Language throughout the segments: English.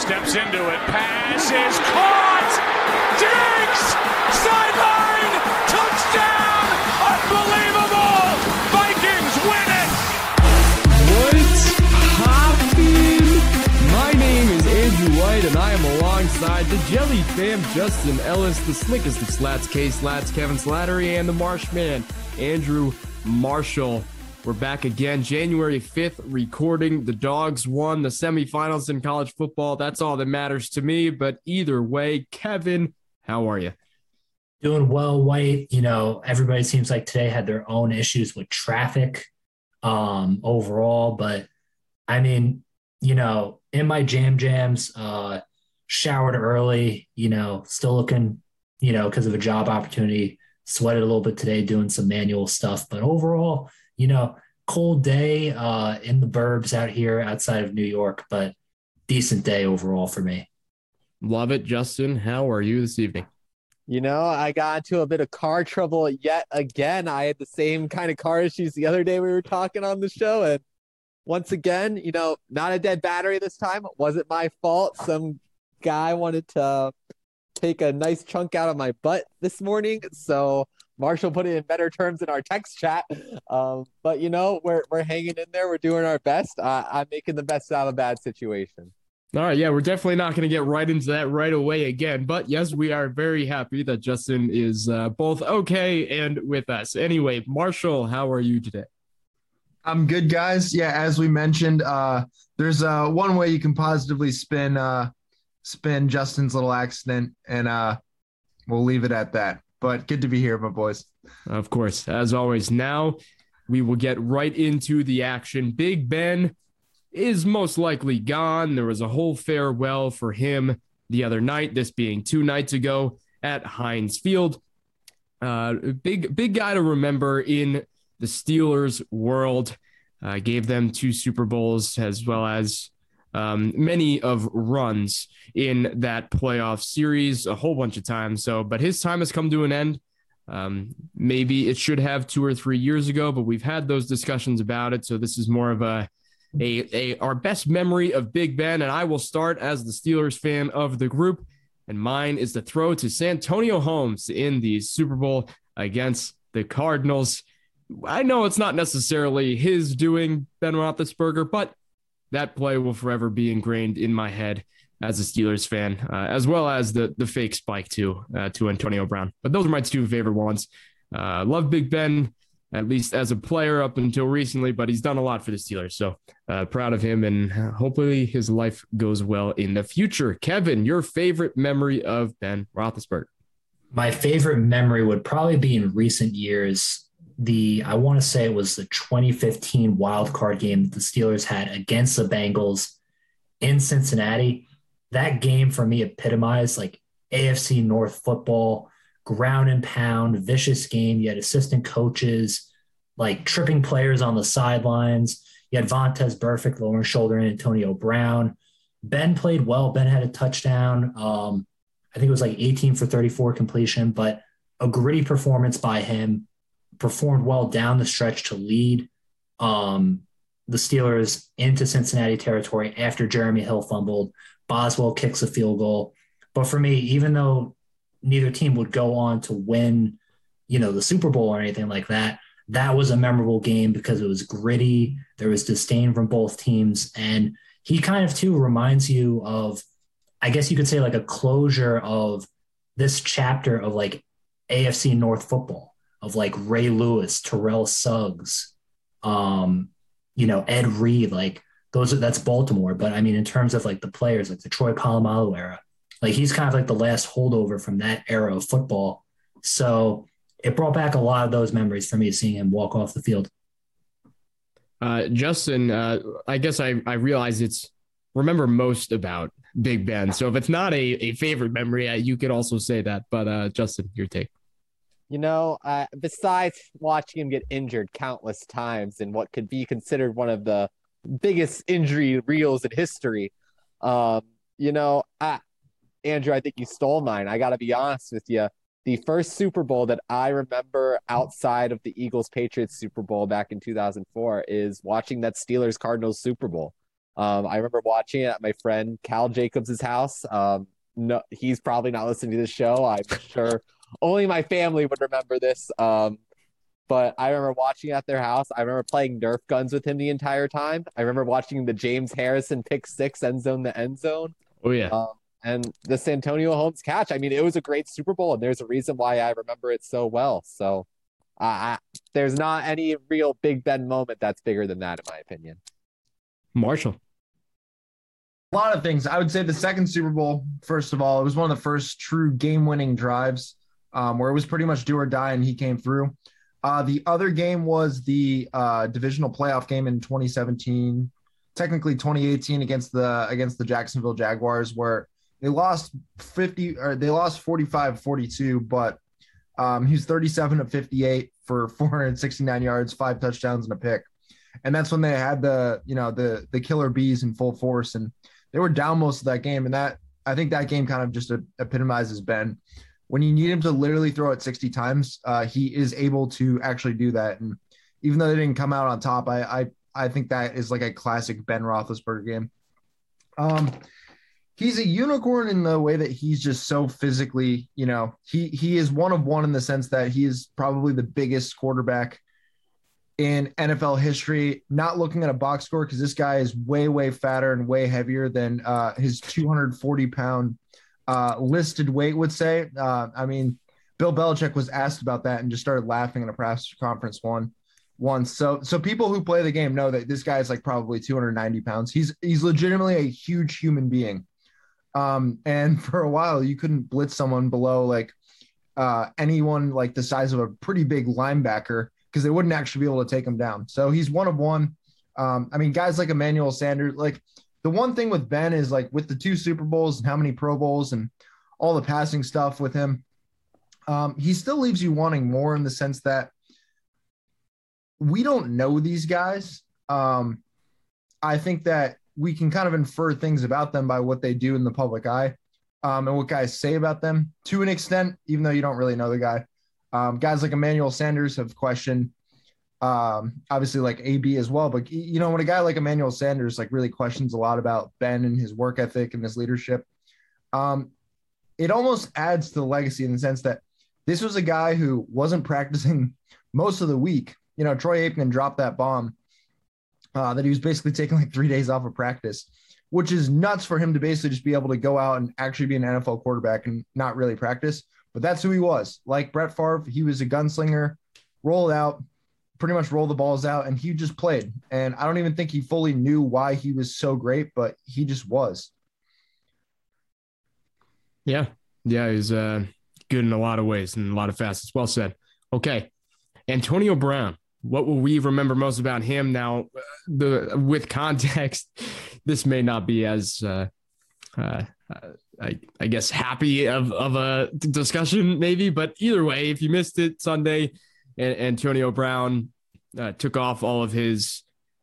steps into it. Pass is caught. Diggs! Sideline! Touchdown! Unbelievable! Vikings win it! What's poppin'? My name is Andrew White, and I am alongside the Jelly Fam, Justin Ellis, the slickest of slats, K Slats, Kevin Slattery, and the Marshman, Andrew Marshall. We're back again, January 5th, recording. The Dogs won the semifinals in college football. That's all that matters to me. But either way, Kevin, how are you? Doing well, White. You know, everybody seems like today had their own issues with traffic um, overall. But I mean, you know, in my jam jams, uh, showered early, you know, still looking, you know, because of a job opportunity, sweated a little bit today doing some manual stuff. But overall, you know, cold day uh, in the burbs out here outside of New York, but decent day overall for me. Love it, Justin. How are you this evening? You know, I got into a bit of car trouble yet again. I had the same kind of car issues the other day we were talking on the show. And once again, you know, not a dead battery this time. It wasn't my fault. Some guy wanted to take a nice chunk out of my butt this morning. So Marshall put it in better terms in our text chat. Um, but you know, we're we're hanging in there. We're doing our best. Uh, I'm making the best out of a bad situation. All right, yeah, we're definitely not going to get right into that right away again. But yes, we are very happy that Justin is uh, both okay and with us. Anyway, Marshall, how are you today? I'm good, guys. Yeah, as we mentioned, uh, there's uh, one way you can positively spin uh, spin Justin's little accident, and uh, we'll leave it at that. But good to be here, my boys. Of course, as always. Now we will get right into the action. Big Ben is most likely gone. There was a whole farewell for him the other night, this being two nights ago at Heinz Field. Uh, big, big guy to remember in the Steelers world. Uh, gave them two Super Bowls as well as um, many of runs in that playoff series a whole bunch of times. So, but his time has come to an end. Um, maybe it should have two or three years ago, but we've had those discussions about it. So this is more of a, a, a our best memory of Big Ben, and I will start as the Steelers fan of the group, and mine is the throw to Santonio Holmes in the Super Bowl against the Cardinals. I know it's not necessarily his doing, Ben Roethlisberger, but that play will forever be ingrained in my head as a Steelers fan, uh, as well as the the fake spike too uh, to Antonio Brown. But those are my two favorite ones. Uh, love Big Ben, at least as a player up until recently, but he's done a lot for the Steelers. So uh, proud of him, and hopefully his life goes well in the future. Kevin, your favorite memory of Ben Roethlisberger? My favorite memory would probably be in recent years. The I want to say it was the 2015 wild card game that the Steelers had against the Bengals in Cincinnati that game for me epitomized like AFC North football, ground and pound, vicious game. You had assistant coaches like tripping players on the sidelines. You had Vontaze Burfict, lowering shoulder, and Antonio Brown. Ben played well. Ben had a touchdown. Um, I think it was like 18 for 34 completion, but a gritty performance by him. Performed well down the stretch to lead um, the Steelers into Cincinnati territory after Jeremy Hill fumbled. Boswell kicks a field goal. But for me, even though neither team would go on to win, you know, the Super Bowl or anything like that, that was a memorable game because it was gritty. There was disdain from both teams. And he kind of too reminds you of, I guess you could say, like a closure of this chapter of like AFC North football, of like Ray Lewis, Terrell Suggs, um, you know, Ed Reed, like those are that's Baltimore. But I mean, in terms of like the players, like the Troy Polamalu era, like he's kind of like the last holdover from that era of football. So it brought back a lot of those memories for me seeing him walk off the field. Uh, Justin, uh, I guess I, I realize it's remember most about Big Ben. So if it's not a, a favorite memory, uh, you could also say that. But uh, Justin, your take. You know, uh, besides watching him get injured countless times in what could be considered one of the biggest injury reels in history. Um, you know, I, Andrew, I think you stole mine. I got to be honest with you. The first Super Bowl that I remember outside of the Eagles Patriots Super Bowl back in 2004 is watching that Steelers Cardinals Super Bowl. Um, I remember watching it at my friend Cal Jacobs' house. Um, no, he's probably not listening to this show. I'm sure only my family would remember this. Um, but I remember watching at their house. I remember playing Nerf guns with him the entire time. I remember watching the James Harrison pick six end zone to end zone. Oh yeah. Um, and the Santonio Holmes catch. I mean, it was a great Super Bowl, and there's a reason why I remember it so well. So, uh, there's not any real Big Ben moment that's bigger than that, in my opinion. Marshall. A lot of things. I would say the second Super Bowl, first of all, it was one of the first true game winning drives um, where it was pretty much do or die, and he came through. Uh, the other game was the uh, divisional playoff game in 2017, technically 2018 against the against the Jacksonville Jaguars, where they lost 50 or they lost 45 42, but um, he's 37 of 58 for 469 yards, five touchdowns, and a pick. And that's when they had the, you know, the the killer bees in full force. And they were down most of that game. And that I think that game kind of just epitomizes Ben. When you need him to literally throw it 60 times, uh, he is able to actually do that. And even though they didn't come out on top, I I, I think that is like a classic Ben Roethlisberger game. Um, he's a unicorn in the way that he's just so physically, you know, he he is one of one in the sense that he is probably the biggest quarterback in NFL history. Not looking at a box score because this guy is way way fatter and way heavier than uh, his 240 pound uh, listed weight would say. Uh, I mean, Bill Belichick was asked about that and just started laughing in a press conference one once. So so people who play the game know that this guy is like probably 290 pounds. He's he's legitimately a huge human being. Um, and for a while, you couldn't blitz someone below like uh, anyone like the size of a pretty big linebacker because they wouldn't actually be able to take him down. So he's one of one. Um, I mean, guys like Emmanuel Sanders, like the one thing with Ben is like with the two Super Bowls and how many Pro Bowls and all the passing stuff with him, um, he still leaves you wanting more in the sense that we don't know these guys. Um, I think that we can kind of infer things about them by what they do in the public eye um, and what guys say about them to an extent, even though you don't really know the guy. Um, guys like Emmanuel Sanders have questioned, um, obviously like AB as well. But you know, when a guy like Emmanuel Sanders like really questions a lot about Ben and his work ethic and his leadership, um, it almost adds to the legacy in the sense that this was a guy who wasn't practicing most of the week. You know, Troy Aikman dropped that bomb uh, that he was basically taking like three days off of practice, which is nuts for him to basically just be able to go out and actually be an NFL quarterback and not really practice. But that's who he was. Like Brett Favre, he was a gunslinger, rolled out, pretty much roll the balls out, and he just played. And I don't even think he fully knew why he was so great, but he just was. Yeah. Yeah. He's uh, good in a lot of ways and a lot of facets. Well said. Okay. Antonio Brown what will we remember most about him now the with context this may not be as uh, uh, I, I guess happy of, of a discussion maybe but either way if you missed it sunday and antonio brown uh, took off all of his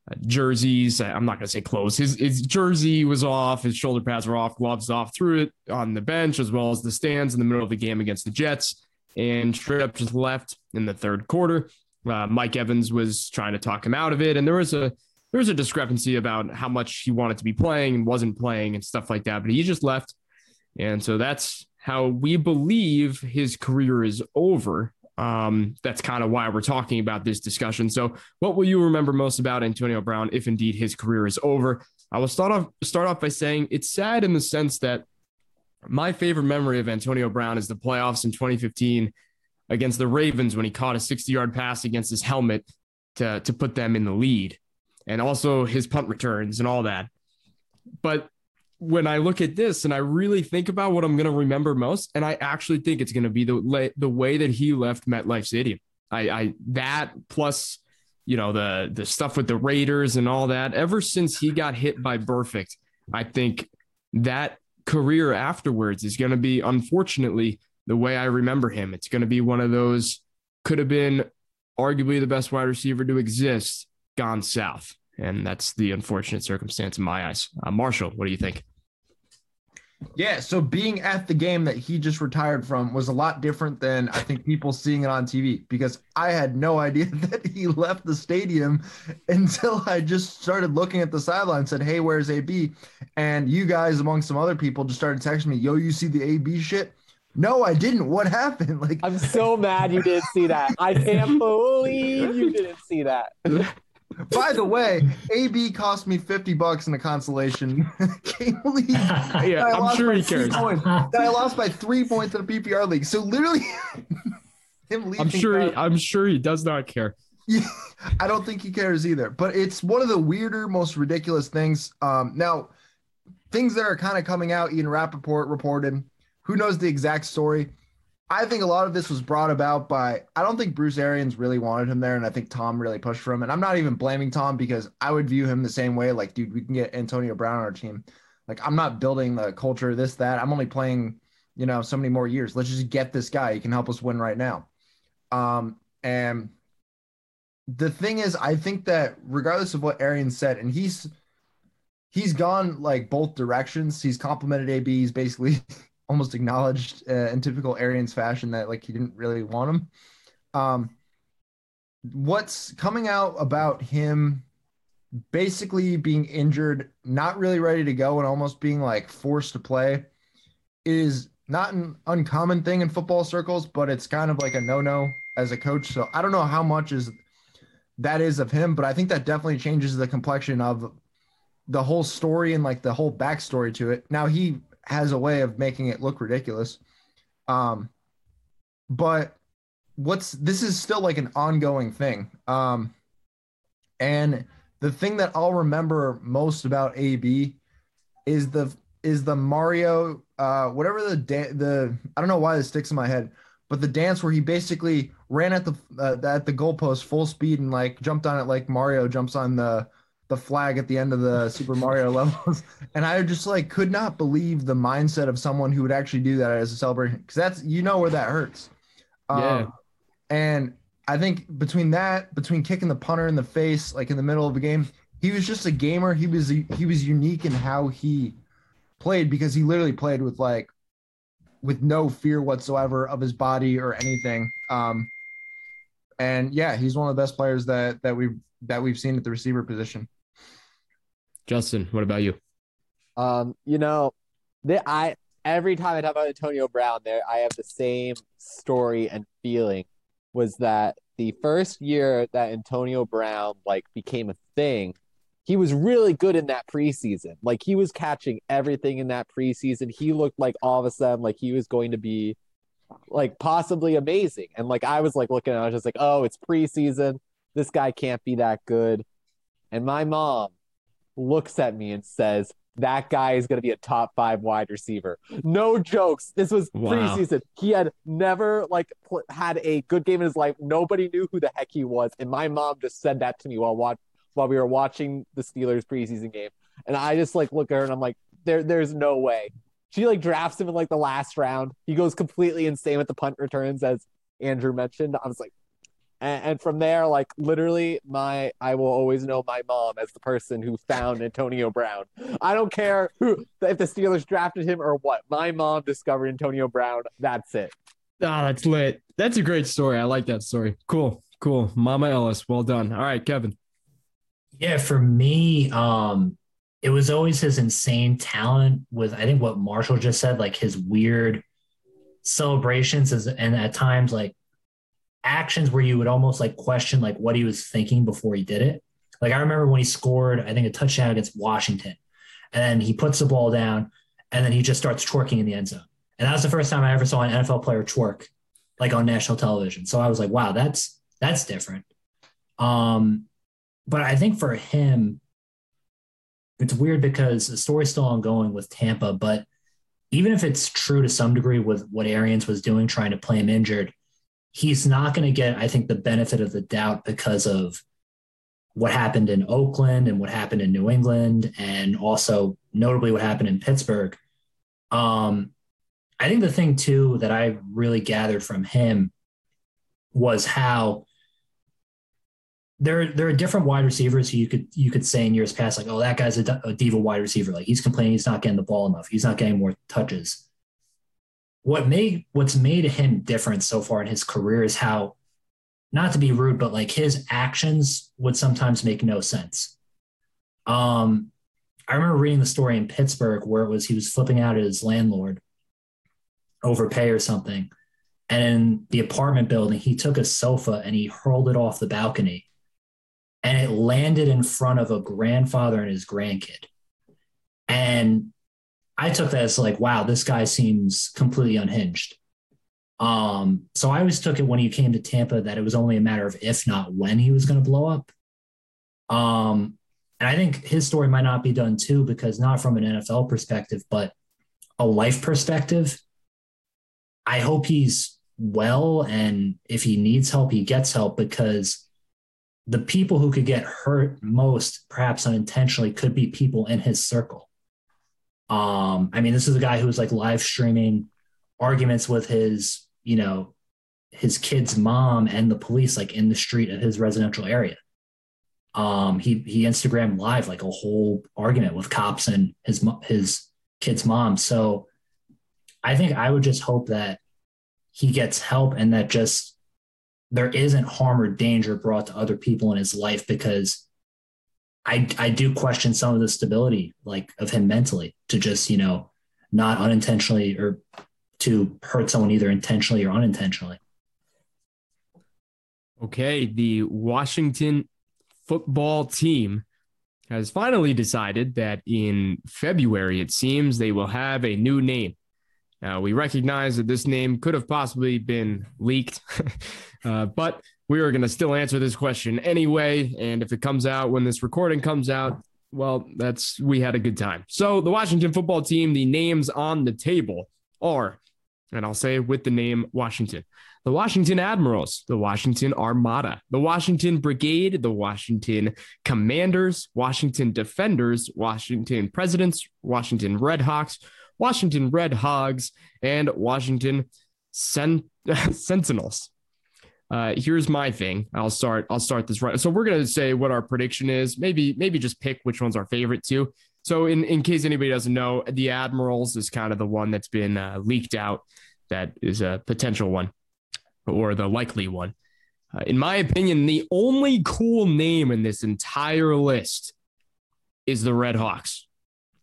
uh, jerseys. I'm not going to say clothes. His, his jersey was off. His shoulder pads were off. Gloves off. Threw it on the bench as well as the stands in the middle of the game against the jets. And straight up just left in the third quarter. Uh, Mike Evans was trying to talk him out of it, and there was a there was a discrepancy about how much he wanted to be playing and wasn't playing and stuff like that. But he just left, and so that's how we believe his career is over. Um, that's kind of why we're talking about this discussion. So, what will you remember most about Antonio Brown if indeed his career is over? I will start off start off by saying it's sad in the sense that my favorite memory of Antonio Brown is the playoffs in 2015 against the Ravens when he caught a 60 yard pass against his helmet to, to put them in the lead, and also his punt returns and all that. But when I look at this and I really think about what I'm going to remember most, and I actually think it's going to be the the way that he left MetLife Stadium. I, I that plus you know the the stuff with the Raiders and all that. Ever since he got hit by Burfict, I think that career afterwards is going to be unfortunately the way I remember him. It's going to be one of those could have been arguably the best wide receiver to exist gone south. And that's the unfortunate circumstance in my eyes. Uh, Marshall, what do you think? Yeah, so being at the game that he just retired from was a lot different than I think people seeing it on TV because I had no idea that he left the stadium until I just started looking at the sideline and said, Hey, where's AB? And you guys, among some other people, just started texting me, Yo, you see the AB shit? No, I didn't. What happened? Like I'm so mad you didn't see that. I can't believe you didn't see that. By the way, AB cost me 50 bucks in a consolation game league. Yeah, I'm sure he cares. points. That I lost by three points in a PPR league. So literally, him leaving. I'm sure. He, I'm sure he does not care. Yeah, I don't think he cares either. But it's one of the weirder, most ridiculous things. Um, now, things that are kind of coming out. Ian Rapoport reported. Who knows the exact story? I think a lot of this was brought about by. I don't think Bruce Arians really wanted him there, and I think Tom really pushed for him. And I'm not even blaming Tom because I would view him the same way. Like, dude, we can get Antonio Brown on our team. Like, I'm not building the culture, this, that. I'm only playing, you know, so many more years. Let's just get this guy. He can help us win right now. Um, and the thing is, I think that regardless of what Arians said, and he's he's gone like both directions. He's complimented AB. He's basically almost acknowledged uh, in typical Arians fashion that like he didn't really want him. Um, what's coming out about him basically being injured, not really ready to go, and almost being like forced to play is not an uncommon thing in football circles, but it's kind of like a no-no as a coach. So I don't know how much is that is of him, but I think that definitely changes the complexion of the whole story and like the whole backstory to it. Now he has a way of making it look ridiculous. Um, but what's this is still like an ongoing thing. Um, and the thing that I'll remember most about AB is the is the Mario uh whatever the da- the I don't know why this sticks in my head, but the dance where he basically ran at the uh, at the goalpost full speed and like jumped on it like Mario jumps on the the flag at the end of the Super Mario levels, and I just like could not believe the mindset of someone who would actually do that as a celebration because that's you know where that hurts. Yeah. Um, and I think between that, between kicking the punter in the face like in the middle of the game, he was just a gamer. He was he was unique in how he played because he literally played with like with no fear whatsoever of his body or anything. Um, and yeah, he's one of the best players that that we've that we've seen at the receiver position. Justin, what about you? Um, you know, the, I every time I talk about Antonio Brown, there I have the same story and feeling. Was that the first year that Antonio Brown like became a thing? He was really good in that preseason. Like he was catching everything in that preseason. He looked like all of a sudden like he was going to be like possibly amazing. And like I was like looking at I was just like, oh, it's preseason. This guy can't be that good. And my mom looks at me and says, that guy is going to be a top five wide receiver. No jokes. This was Wow. preseason. He had never like pl- had a good game in his life. Nobody knew who the heck he was, and my mom just said that to me while watch while we were watching the Steelers preseason game. And I just like look at her and I'm like, there, there's no way. She like drafts him in like the last round. He goes completely insane with the punt returns, as Andrew mentioned. I was like, and, and from there, like literally, my I will always know my mom as the person who found Antonio Brown. I don't care who if the Steelers drafted him or what. My mom discovered Antonio Brown. That's it. Ah, that's lit. That's a great story. I like that story. Cool, cool. Mama Ellis, well done. All right, Kevin. Yeah, for me, um, it was always his insane talent with I think what Marshall just said, like his weird celebrations is, and at times like actions where you would almost like question like what he was thinking before he did it. Like I remember when he scored, I think a touchdown against Washington, and then he puts the ball down, and then he just starts twerking in the end zone. And that was the first time I ever saw an NFL player twerk, like on national television. So I was like, wow, that's that's different. Um, but I think for him, it's weird because the story's still ongoing with Tampa. But even if it's true to some degree with what Arians was doing, trying to play him injured, he's not going to get, I think, the benefit of the doubt because of what happened in Oakland and what happened in New England, and also notably what happened in Pittsburgh. Um, I think the thing too that I really gathered from him was how there there are different wide receivers who you could you could say in years past like oh that guy's a, a diva wide receiver like he's complaining he's not getting the ball enough he's not getting more touches. What made what's made him different so far in his career is how not to be rude but like his actions would sometimes make no sense. Um I remember reading the story in Pittsburgh where it was he was flipping out at his landlord overpay or something. And in the apartment building, he took a sofa and he hurled it off the balcony and it landed in front of a grandfather and his grandkid. And I took that as like, wow, this guy seems completely unhinged. Um, so I always took it when he came to Tampa that it was only a matter of if not when he was going to blow up. Um, and I think his story might not be done too, because not from an NFL perspective, but a life perspective. I hope he's well. And if he needs help, he gets help because the people who could get hurt most, perhaps unintentionally, could be people in his circle. Um, I mean, this is a guy who was like live streaming arguments with his, you know, his kid's mom and the police, like in the street of his residential area. Um, he he Instagram live like a whole argument with cops and his his kid's mom. So I think I would just hope that he gets help and that just there isn't harm or danger brought to other people in his life because I I do question some of the stability like of him mentally to just you know not unintentionally or to hurt someone either intentionally or unintentionally. Okay, the Washington football team has finally decided that in February, it seems they will have a new name. Now, we recognize that this name could have possibly been leaked, uh, but we are going to still answer this question anyway. And if it comes out when this recording comes out, well, that's we had a good time. So, the Washington football team, the names on the table are, and I'll say with the name Washington, the Washington Admirals, the Washington Armada, the Washington Brigade, the Washington Commanders, Washington Defenders, Washington Presidents, Washington Redhawks, Washington Red Hogs, and Washington Sen- Sentinels. Uh, here's my thing. I'll start. I'll start this right. So we're gonna say what our prediction is. Maybe maybe just pick which one's our favorite too. So in in case anybody doesn't know, the Admirals is kind of the one that's been uh, leaked out. That is a potential one, or the likely one. Uh, in my opinion, the only cool name in this entire list is the Red Hawks.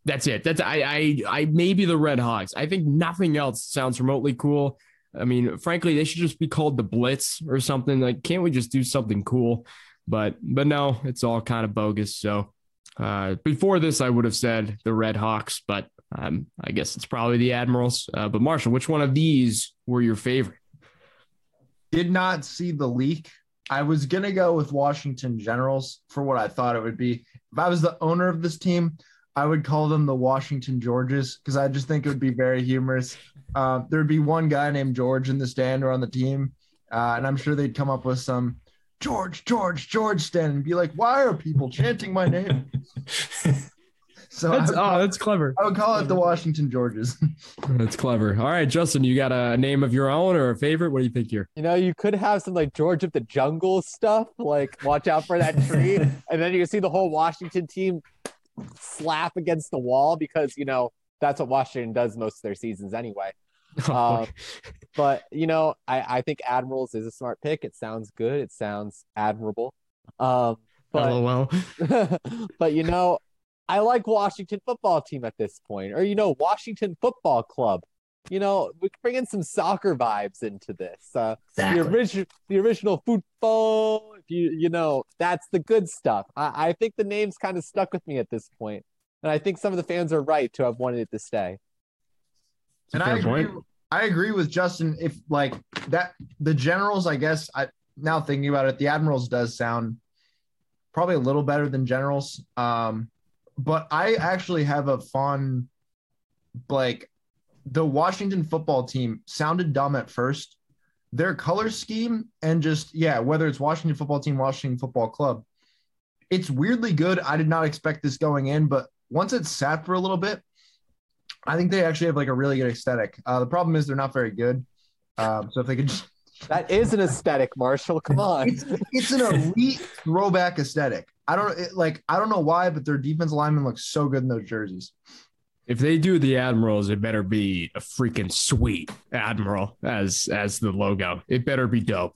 That's it. That's I I I maybe the Red Hawks. I think nothing else sounds remotely cool. I mean, frankly, they should just be called the Blitz or something. Like, can't we just do something cool? But but no, it's all kind of bogus. So uh, before this, I would have said the Red Hawks, but um, I guess it's probably the Admirals. Uh, but Marshall, which one of these were your favorite? Did not see the leak. I was gonna go with Washington Generals for what I thought it would be. If I was the owner of this team, I would call them the Washington Georges because I just think it would be very humorous. Uh, there'd be one guy named George in the stand or on the team, uh, and I'm sure they'd come up with some George, George, George stand and be like, "Why are people chanting my name?" so that's, oh, that's clever. I would call it the Washington Georges. that's clever. All right, Justin, you got a name of your own or a favorite? What do you think here? You know, you could have some like George of the Jungle stuff, like watch out for that tree, and then you can see the whole Washington team slap against the wall because you know that's what Washington does most of their seasons anyway. Um, but you know, I, I think Admirals is a smart pick. It sounds good. It sounds admirable. Um, but LOL. but you know, I like Washington football team at this point, or you know, Washington Football Club. You know, we bring in some soccer vibes into this. Uh, exactly. The original, the original football you you know that's the good stuff. I, I think the name's kind of stuck with me at this point, and I think some of the fans are right to have wanted it to stay. And I agree. Point. I agree with Justin. If like that, the Generals, I guess. I now thinking about it, the Admirals does sound probably a little better than Generals. Um, but I actually have a fun, like, the Washington football team sounded dumb at first, their color scheme and just yeah, whether it's Washington football team, Washington football club, it's weirdly good. I did not expect this going in, but once it's sat for a little bit, I think they actually have like a really good aesthetic. Uh, the problem is they're not very good. Um, so if they could just That is an aesthetic, Marshall. Come on. It's it's an elite throwback aesthetic. I don't it, like I don't know why, but their defense linemen look so good in those jerseys. If they do the Admirals, it better be a freaking sweet Admiral as as the logo. It better be dope.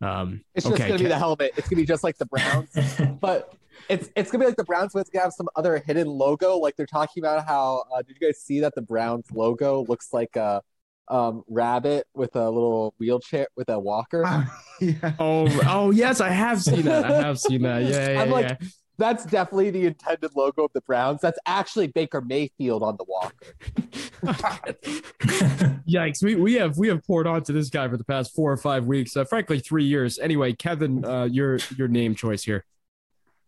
Um, It's just okay, gonna be the helmet. It's gonna be just like the Browns, but it's it's gonna be like the Browns, but it's gonna have some other hidden logo. Like they're talking about how uh, did you guys see that the Browns logo looks like a um, rabbit with a little wheelchair with a walker? yeah. Oh, oh yes, I have seen that. I have seen that. Yeah, yeah, I'm like, yeah. That's definitely the intended logo of the Browns. That's actually Baker Mayfield on the walker. Yikes! We we have we have poured onto this guy for the past four or five weeks. Uh, frankly, three years. Anyway, Kevin, uh, your your name choice here.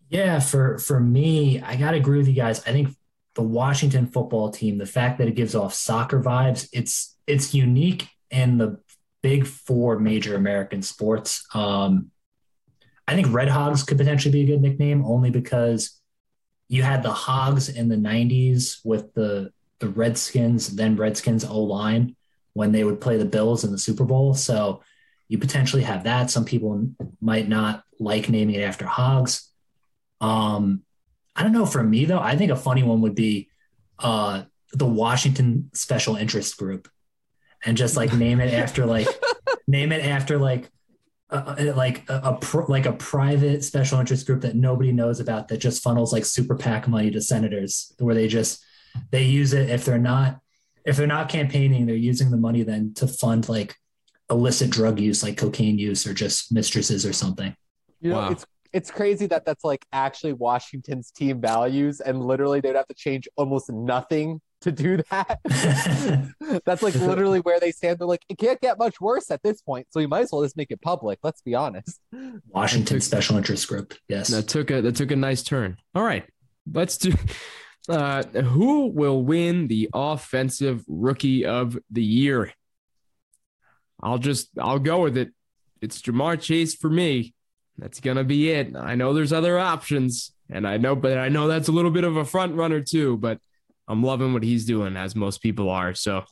Yeah, for for me, I gotta agree with you guys. I think the Washington football team, the fact that it gives off soccer vibes, it's it's unique in the big four major American sports. Um, I think Red Hogs could potentially be a good nickname only because you had the Hogs in the 90s with the the Redskins, then Redskins O line when they would play the Bills in the Super Bowl. So you potentially have that. Some people might not like naming it after Hogs. Um, I don't know. For me though, I think a funny one would be uh, the Washington Special Interest Group, and just like name it after like name it after like uh, like a, a pr- like a private special interest group that nobody knows about that just funnels like super PAC money to senators, where they just they use it if they're not if they're not campaigning, they're using the money then to fund like illicit drug use, like cocaine use, or just mistresses or something. You know, Wow. it's it's crazy that that's like actually Washington's team values, and literally they'd have to change almost nothing to do that. that's like literally where they stand. They're like, it can't get much worse at this point, so we might as well just make it public. Let's be honest. Washington Special Interest Group. Yes. That took a that took a nice turn. All right, let's do. Uh, who will win the offensive rookie of the year? I'll just I'll go with it. It's Ja'Marr Chase for me. That's gonna be it. I know there's other options, and I know, but I know that's a little bit of a front runner too. But I'm loving what he's doing, as most people are. So,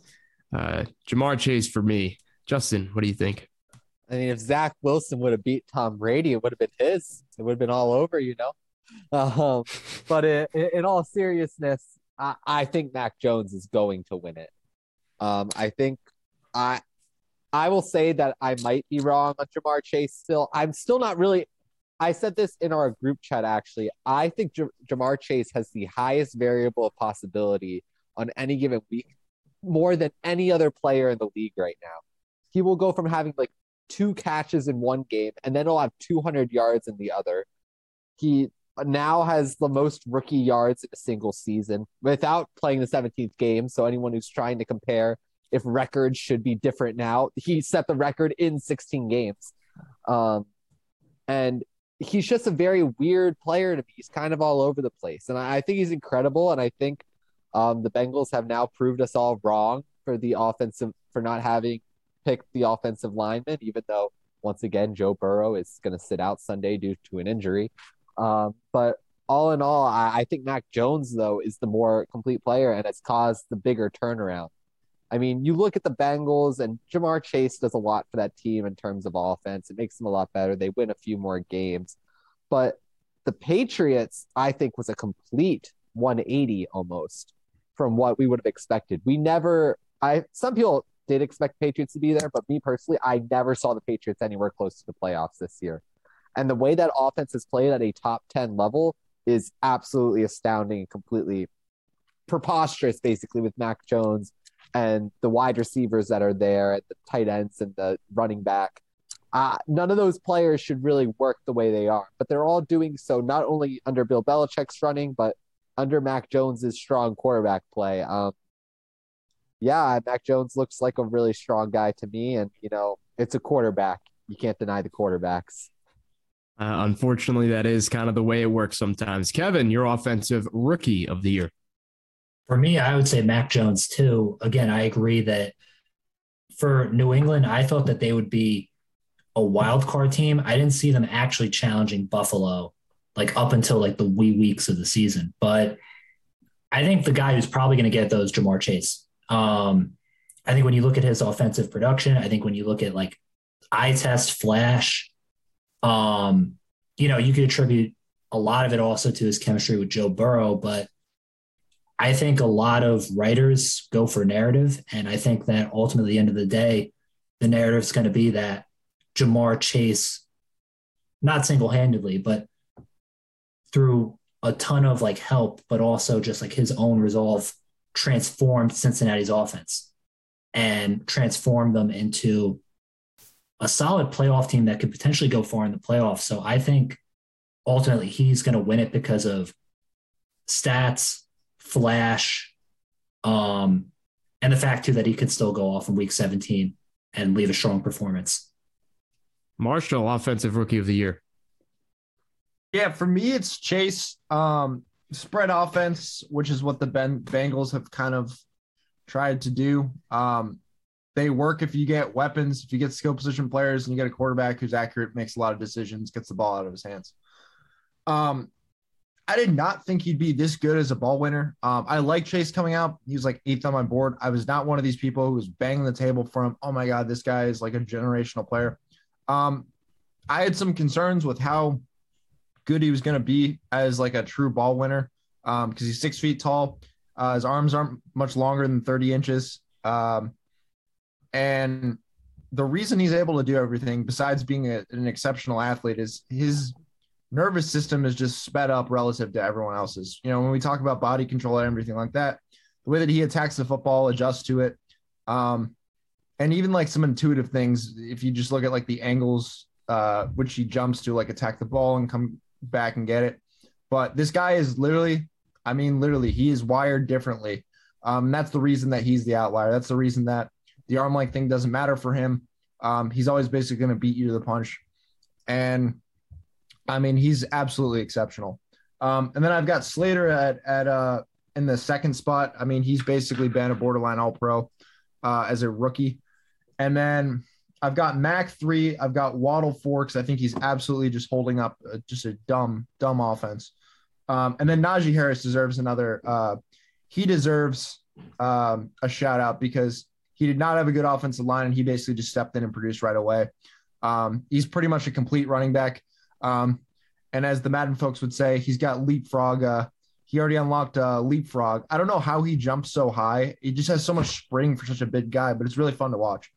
uh, Ja'Marr Chase for me. Justin, what do you think? I mean, if Zach Wilson would have beat Tom Brady, it would have been his. It would have been all over, you know. Um, but in, in all seriousness, I, I think Mac Jones is going to win it. Um, I think I I will say that I might be wrong on Ja'Marr Chase. Still, I'm still not really. I said this in our group chat. Actually, I think J- Ja'Marr Chase has the highest variable of possibility on any given week, more than any other player in the league right now. He will go from having like two catches in one game, and then he'll have 200 yards in the other. He now has the most rookie yards in a single season without playing the 17th game. So anyone who's trying to compare if records should be different now, he set the record in 16 games. Um, and he's just a very weird player to me. He's kind of all over the place, and I, I think he's incredible. And I think um, the Bengals have now proved us all wrong for the offensive for not having picked the offensive lineman, even though once again Joe Burrow is going to sit out Sunday due to an injury. Um, but all in all, I, I think Mac Jones though is the more complete player and has caused the bigger turnaround. I mean, you look at the Bengals and Ja'Marr Chase does a lot for that team in terms of offense. It makes them a lot better. They win a few more games. But the Patriots, I think, was a complete 180 almost from what we would have expected. We never I some people did expect Patriots to be there, but me personally, I never saw the Patriots anywhere close to the playoffs this year. And the way that offense is played at a top 10 level is absolutely astounding and completely preposterous, basically, with Mac Jones and the wide receivers that are there at the tight ends and the running back. Uh, none of those players should really work the way they are, but they're all doing so not only under Bill Belichick's running, but under Mac Jones's strong quarterback play. Um, yeah, Mac Jones looks like a really strong guy to me, and you know, it's a quarterback. You can't deny the quarterbacks. Uh, unfortunately, that is kind of the way it works sometimes. Kevin, your offensive rookie of the year. For me, I would say Mac Jones too. Again, I agree that for New England, I thought that they would be a wild card team. I didn't see them actually challenging Buffalo like up until like the wee weeks of the season. But I think the guy who's probably going to get those Ja'Marr Chase. Um, I think when you look at his offensive production, I think when you look at like eye test flash. Um, you know, you could attribute a lot of it also to his chemistry with Joe Burrow, but I think a lot of writers go for narrative. And I think that ultimately, at the end of the day, the narrative is going to be that Ja'Marr Chase, not single handedly, but through a ton of like help, but also just like his own resolve, transformed Cincinnati's offense and transformed them into a solid playoff team that could potentially go far in the playoffs. So I think ultimately he's going to win it because of stats, flash, um, and the fact too that he could still go off in week 17 and leave a strong performance. Marshall, offensive rookie of the year. Yeah, for me, it's Chase. Um, spread offense, which is what the ben- Bengals have kind of tried to do. Um, they work if you get weapons, if you get skill position players, and you get a quarterback who's accurate, makes a lot of decisions, gets the ball out of his hands. Um, I did not think he'd be this good as a ball winner. Um, I like Chase coming out. He was like eighth on my board. I was not one of these people who was banging the table for him. Oh my God, this guy is like a generational player. Um, I had some concerns with how good he was going to be as like a true ball winner because um, he's six feet tall. Uh, his arms aren't much longer than 30 inches. Um, and the reason he's able to do everything, besides being a, an exceptional athlete, is his nervous system is just sped up relative to everyone else's. You know, when we talk about body control and everything like that, the way that he attacks the football, adjusts to it, um, and even like some intuitive things. If you just look at like the angles uh, which he jumps to, like attack the ball and come back and get it. But this guy is literally, I mean, literally, he is wired differently. Um, that's the reason that he's the outlier. That's the reason that the arm length thing doesn't matter for him. Um, he's always basically going to beat you to the punch. And I mean, he's absolutely exceptional. Um, and then I've got Slater at at uh, in the second spot. I mean, he's basically been a borderline All Pro uh, as a rookie. And then I've got Mac three. I've got Waddle four because I think he's absolutely just holding up uh, just a dumb, dumb offense. Um, and then Najee Harris deserves another. Uh, he deserves um, a shout out because he did not have a good offensive line and he basically just stepped in and produced right away. Um, he's pretty much a complete running back. Um, and as the Madden folks would say, he's got leapfrog. Uh, he already unlocked uh, leapfrog. I don't know how he jumps so high. He just has so much spring for such a big guy, but it's really fun to watch.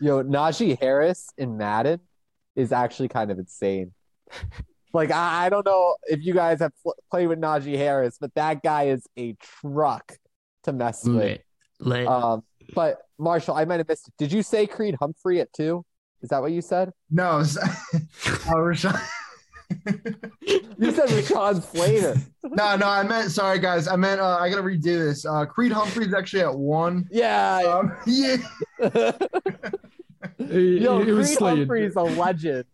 Yo, Najee Harris in Madden is actually kind of insane. like I, I, don't know if you guys have pl- played with Najee Harris, but that guy is a truck to mess with. Lit. Um, but Marshall, I might have missed. It. Did you say Creed Humphrey at two? Is that what you said? No, was, Rashawn. You said Rashawn Slater. no, no, I meant sorry guys. I meant uh, I gotta redo this. Uh, Creed Humphrey's actually at one. Yeah. Um, yeah. Yo, it, Creed Humphrey's a legend.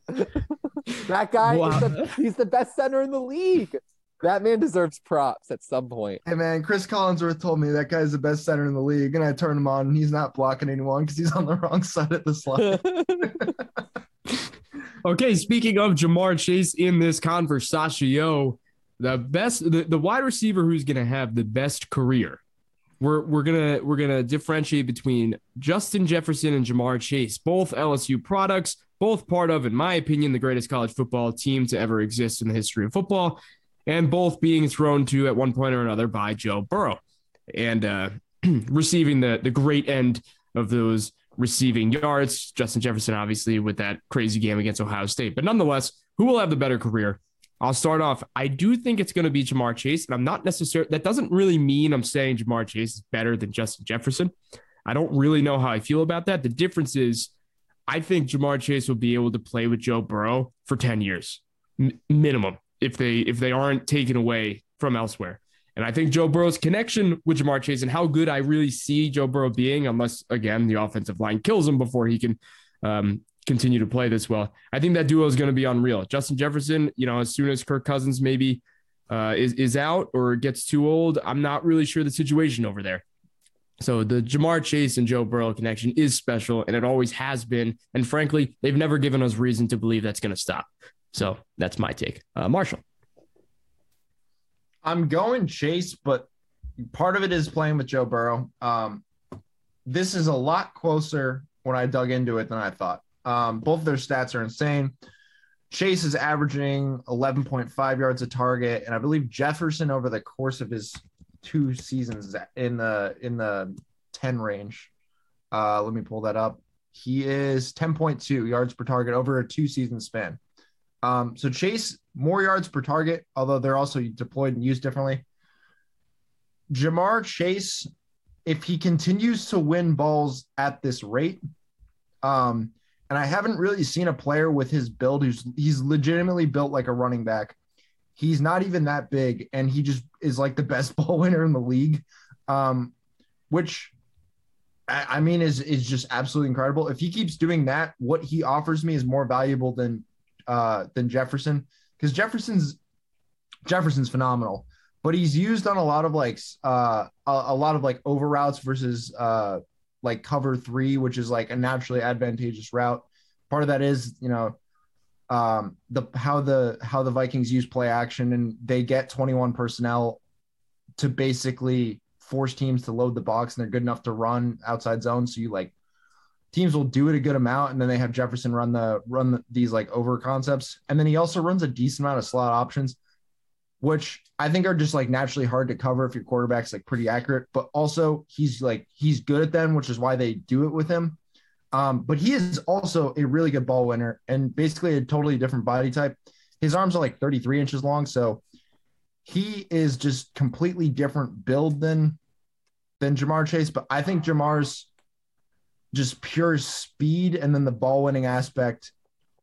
that guy wow. is the, he's the best center in the league. That man deserves props at some point. Hey man, Cris Collinsworth told me that guy's the best center in the league, and I turned him on, and he's not blocking anyone because he's on the wrong side of the slide. Okay, speaking of Ja'Marr Chase in this conversation, the best, the, the wide receiver who's going to have the best career. We're, we're gonna we're gonna differentiate between Justin Jefferson and Ja'Marr Chase, both LSU products, both part of, in my opinion, the greatest college football team to ever exist in the history of football and both being thrown to at one point or another by Joe Burrow and uh, receiving the, the great end of those receiving yards. Justin Jefferson, obviously, with that crazy game against Ohio State. But nonetheless, who will have the better career? I'll start off. I do think it's going to be Ja'Marr Chase, and I'm not necessarily, that doesn't really mean I'm saying Ja'Marr Chase is better than Justin Jefferson. I don't really know how I feel about that. The difference is, I think Ja'Marr Chase will be able to play with Joe Burrow for 10 years, m- minimum if they if they aren't taken away from elsewhere. And I think Joe Burrow's connection with Ja'Marr Chase and how good I really see Joe Burrow being, unless again the offensive line kills him before he can um, continue to play this well. I think that duo is going to be unreal. Justin Jefferson, you know, as soon as Kirk Cousins maybe uh, is is out or gets too old, I'm not really sure the situation over there. So the Ja'Marr Chase and Joe Burrow connection is special, and it always has been. And frankly, they've never given us reason to believe that's going to stop. So that's my take. Uh, Marshall. I'm going Chase, but part of it is playing with Joe Burrow. Um, this is a lot closer when I dug into it than I thought. Um, both their stats are insane. Chase is averaging 11.5 yards a target, and I believe Jefferson over the course of his two seasons in the in the 10 range. Uh, let me pull that up. He is 10.2 yards per target over a two season span. Um, so Chase more yards per target, although they're also deployed and used differently. Ja'Marr Chase, if he continues to win balls at this rate, um, and I haven't really seen a player with his build who's he's legitimately built like a running back. He's not even that big, and he just is like the best ball winner in the league. Um, which I, I mean is is just absolutely incredible. If he keeps doing that, what he offers me is more valuable than uh than Jefferson because Jefferson's Jefferson's phenomenal, but he's used on a lot of like uh a, a lot of like over routes versus uh like cover three, which is like a naturally advantageous route. Part of that is, you know, um, the how the how the Vikings use play action and they get 21 personnel to basically force teams to load the box and they're good enough to run outside zone. So you like teams will do it a good amount and then they have Jefferson run the run the, these like over concepts. And then he also runs a decent amount of slot options, which I think are just like naturally hard to cover if your quarterback's like pretty accurate, but also he's like he's good at them, which is why they do it with him. Um, but he is also a really good ball winner and basically a totally different body type. His arms are like 33 inches long, so he is just completely different build than than Ja'Marr Chase. But I think Ja'Marr's just pure speed and then the ball winning aspect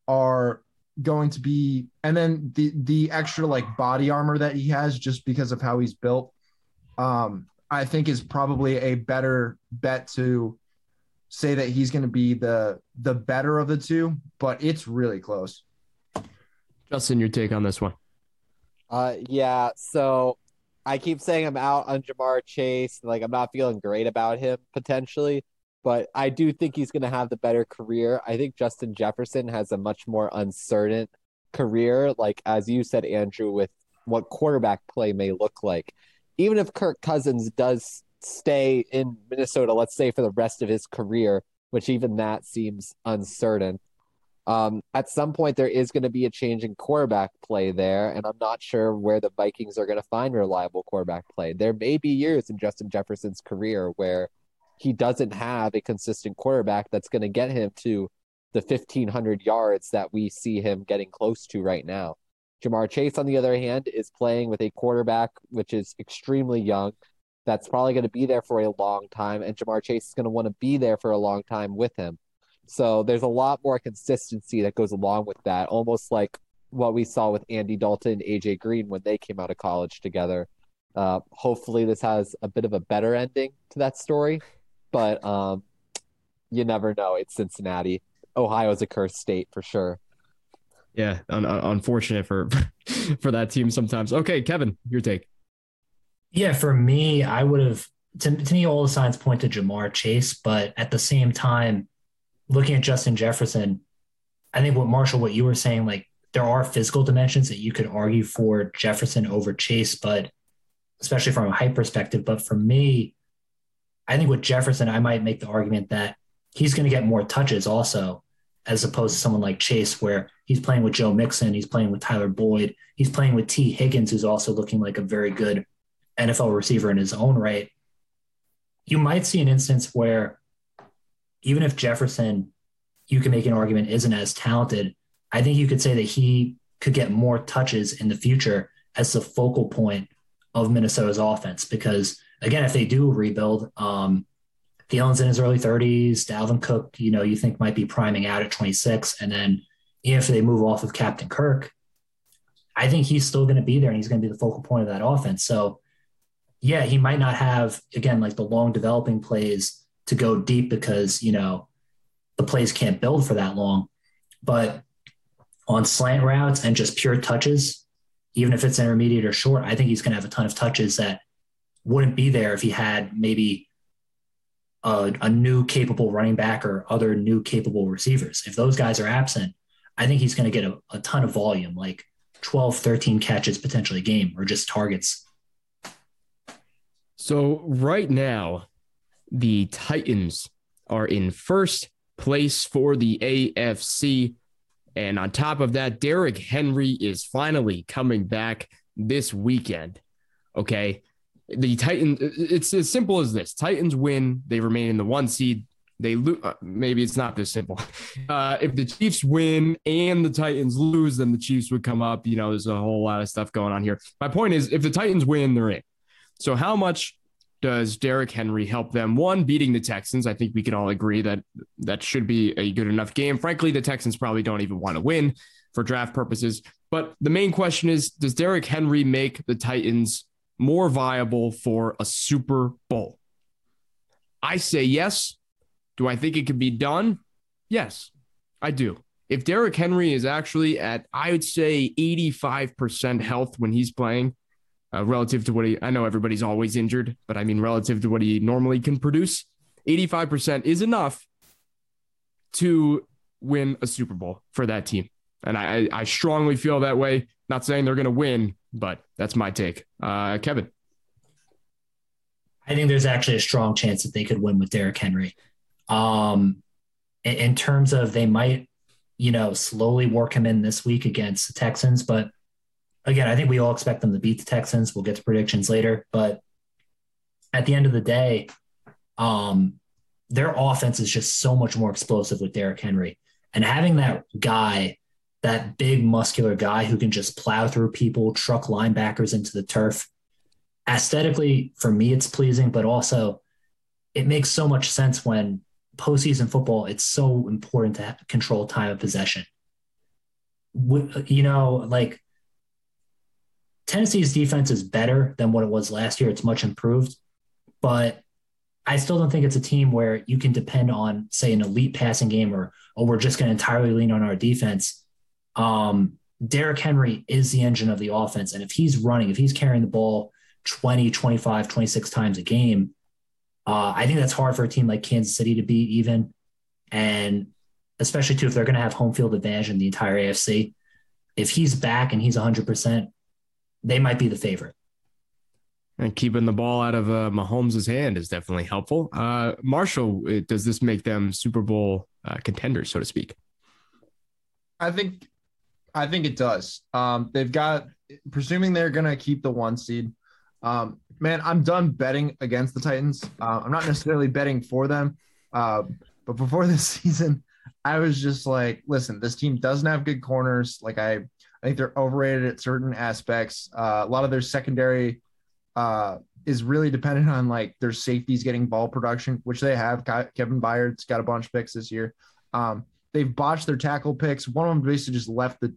are going to be and then the the extra like body armor that he has just because of how he's built um i think is probably a better bet to say that he's going to be the the better of the two but it's really close Justin, your take on this one? Uh, yeah. So I keep saying I'm out on Ja'Marr Chase. Like I'm not feeling great about him potentially, but I do think he's going to have the better career. I think Justin Jefferson has a much more uncertain career. Like as you said, Andrew, with what quarterback play may look like. Even if Kirk Cousins does stay in Minnesota, let's say for the rest of his career, which even that seems uncertain. Um, at some point, there is going to be a change in quarterback play there, and I'm not sure where the Vikings are going to find reliable quarterback play. There may be years in Justin Jefferson's career where he doesn't have a consistent quarterback that's going to get him to the 1,500 yards that we see him getting close to right now. Ja'Marr Chase, on the other hand, is playing with a quarterback which is extremely young. That's probably going to be there for a long time, and Ja'Marr Chase is going to want to be there for a long time with him. So there's a lot more consistency that goes along with that, almost like what we saw with Andy Dalton and AJ Green when they came out of college together. Uh, hopefully, this has a bit of a better ending to that story, but um, you never know. It's Cincinnati. Ohio's a cursed state for sure. Yeah, un- un- unfortunate for for that team sometimes. Okay, Kevin, your take. Yeah, for me, I would have to, to me all the signs point to Ja'Marr Chase, but at the same time, looking at Justin Jefferson, I think what Marshall, what you were saying, like there are physical dimensions that you could argue for Jefferson over Chase, but especially from a height perspective. But for me, I think with Jefferson, I might make the argument that he's going to get more touches also, as opposed to someone like Chase, where he's playing with Joe Mixon, he's playing with Tyler Boyd, he's playing with Tee Higgins, who's also looking like a very good NFL receiver in his own right. You might see an instance where even if Jefferson, you can make an argument, isn't as talented, I think you could say that he could get more touches in the future as the focal point of Minnesota's offense. Because again, if they do rebuild, um, Thielen's in his early 30s, Dalvin Cook, you know, you think might be priming out at 26. And then if they move off of Captain Kirk, I think he's still going to be there and he's going to be the focal point of that offense. So, yeah, he might not have, again, like the long developing plays to go deep because, you know, the plays can't build for that long. But on slant routes and just pure touches, even if it's intermediate or short, I think he's going to have a ton of touches that wouldn't be there if he had maybe a, a, new capable running back or other new capable receivers. If those guys are absent, I think he's going to get a, a ton of volume, like 12, 13 catches potentially a game or just targets. So right now, the Titans are in first place for the AFC. And on top of that, Derrick Henry is finally coming back this weekend. Okay. The Titans, it's as simple as this Titans win, they remain in the one seed. They lose. Uh, maybe it's not this simple. Uh, if the Chiefs win and the Titans lose, then the Chiefs would come up. You know, there's a whole lot of stuff going on here. My point is, if the Titans win, they're in. So, how much does Derrick Henry help them? One, beating the Texans. I think we can all agree that that should be a good enough game. Frankly, the Texans probably don't even want to win for draft purposes. But the main question is Does Derrick Henry make the Titans more viable for a Super Bowl? I say yes. Do I think it could be done? Yes, I do. If Derrick Henry is actually at, I would say, 85% health when he's playing, uh, relative to what he, I know everybody's always injured, but I mean, relative to what he normally can produce, 85% is enough to win a Super Bowl for that team. And I, I strongly feel that way. Not saying they're going to win, but that's my take. Uh, Kevin. I think there's actually a strong chance that they could win with Derrick Henry. Um, in, terms of they might, you know, slowly work him in this week against the Texans, but again, I think we all expect them to beat the Texans. We'll get to predictions later, but at the end of the day, um, their offense is just so much more explosive with Derrick Henry. And having that guy, that big muscular guy who can just plow through people, truck linebackers into the turf, aesthetically, for me, it's pleasing, but also it makes so much sense when postseason football, it's so important to control time of possession. You know, like Tennessee's defense is better than what it was last year. It's much improved, but I still don't think it's a team where you can depend on, say, an elite passing game or, oh, we're just going to entirely lean on our defense. Um, Derrick Henry is the engine of the offense. And if he's running, if he's carrying the ball 20, 25, 26 times a game, uh, I think that's hard for a team like Kansas City to beat, even. And especially, too, if they're going to have home field advantage in the entire AFC. If he's back and he's 100%, they might be the favorite. And keeping the ball out of uh, Mahomes' hand is definitely helpful. Uh, Marshall, does this make them Super Bowl uh, contenders, so to speak? I think, I think it does. Um, they've got, presuming they're going to keep the one seed. Um, man, I'm done betting against the Titans. Uh, I'm not necessarily betting for them, uh, but before this season, I was just like, listen, this team doesn't have good corners. Like I I think they're overrated at certain aspects. Uh, a lot of their secondary uh, is really dependent on like their safeties getting ball production, which they have. Kevin Byard's got a bunch of picks this year. Um, they've botched their tackle picks. One of them basically just left the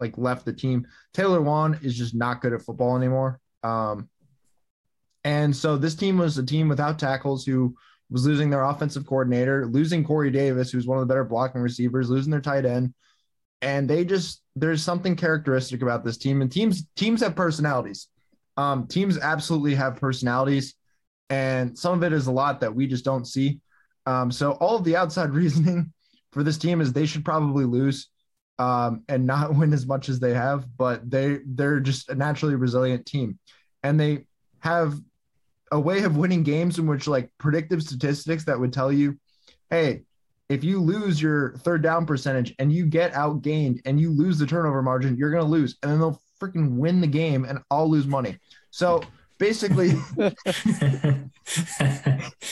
like left the team. Taylor Lewan is just not good at football anymore. Um, and so this team was a team without tackles who was losing their offensive coordinator, losing Corey Davis, who's one of the better blocking receivers, losing their tight end, and they just there's something characteristic about this team. And teams teams have personalities. Um, teams absolutely have personalities. And some of it is a lot that we just don't see. Um, so all of the outside reasoning for this team is they should probably lose um, and not win as much as they have but they they're just a naturally resilient team and they have a way of winning games in which like predictive statistics that would tell you hey if you lose your third down percentage and you get outgained and you lose the turnover margin, you're going to lose. And then they'll freaking win the game and I'll lose money. So basically,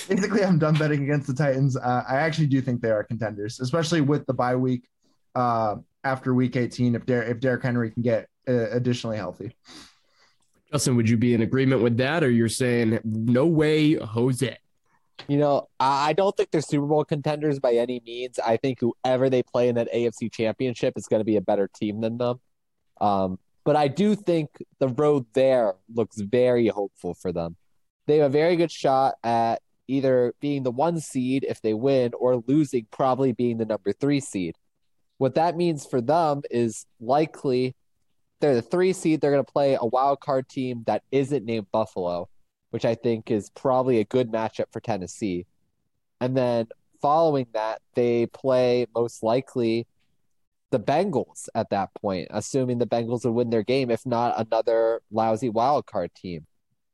basically, I'm done betting against the Titans. Uh, I actually do think they are contenders, especially with the bye week uh, after week 18. If, Der- if Derrick Henry can get uh, additionally healthy. Justin, would you be in agreement with that, or you're saying no way, Jose? You know, I don't think they're Super Bowl contenders by any means. I think whoever they play in that AFC championship is going to be a better team than them. Um, but I do think the road there looks very hopeful for them. They have a very good shot at either being the one seed if they win or losing, probably being the number three seed. What that means for them is likely they're the three seed. They're going to play a wild card team that isn't named Buffalo which I think is probably a good matchup for Tennessee. And then following that, they play most likely the Bengals at that point, assuming the Bengals would win their game, if not another lousy wild card team.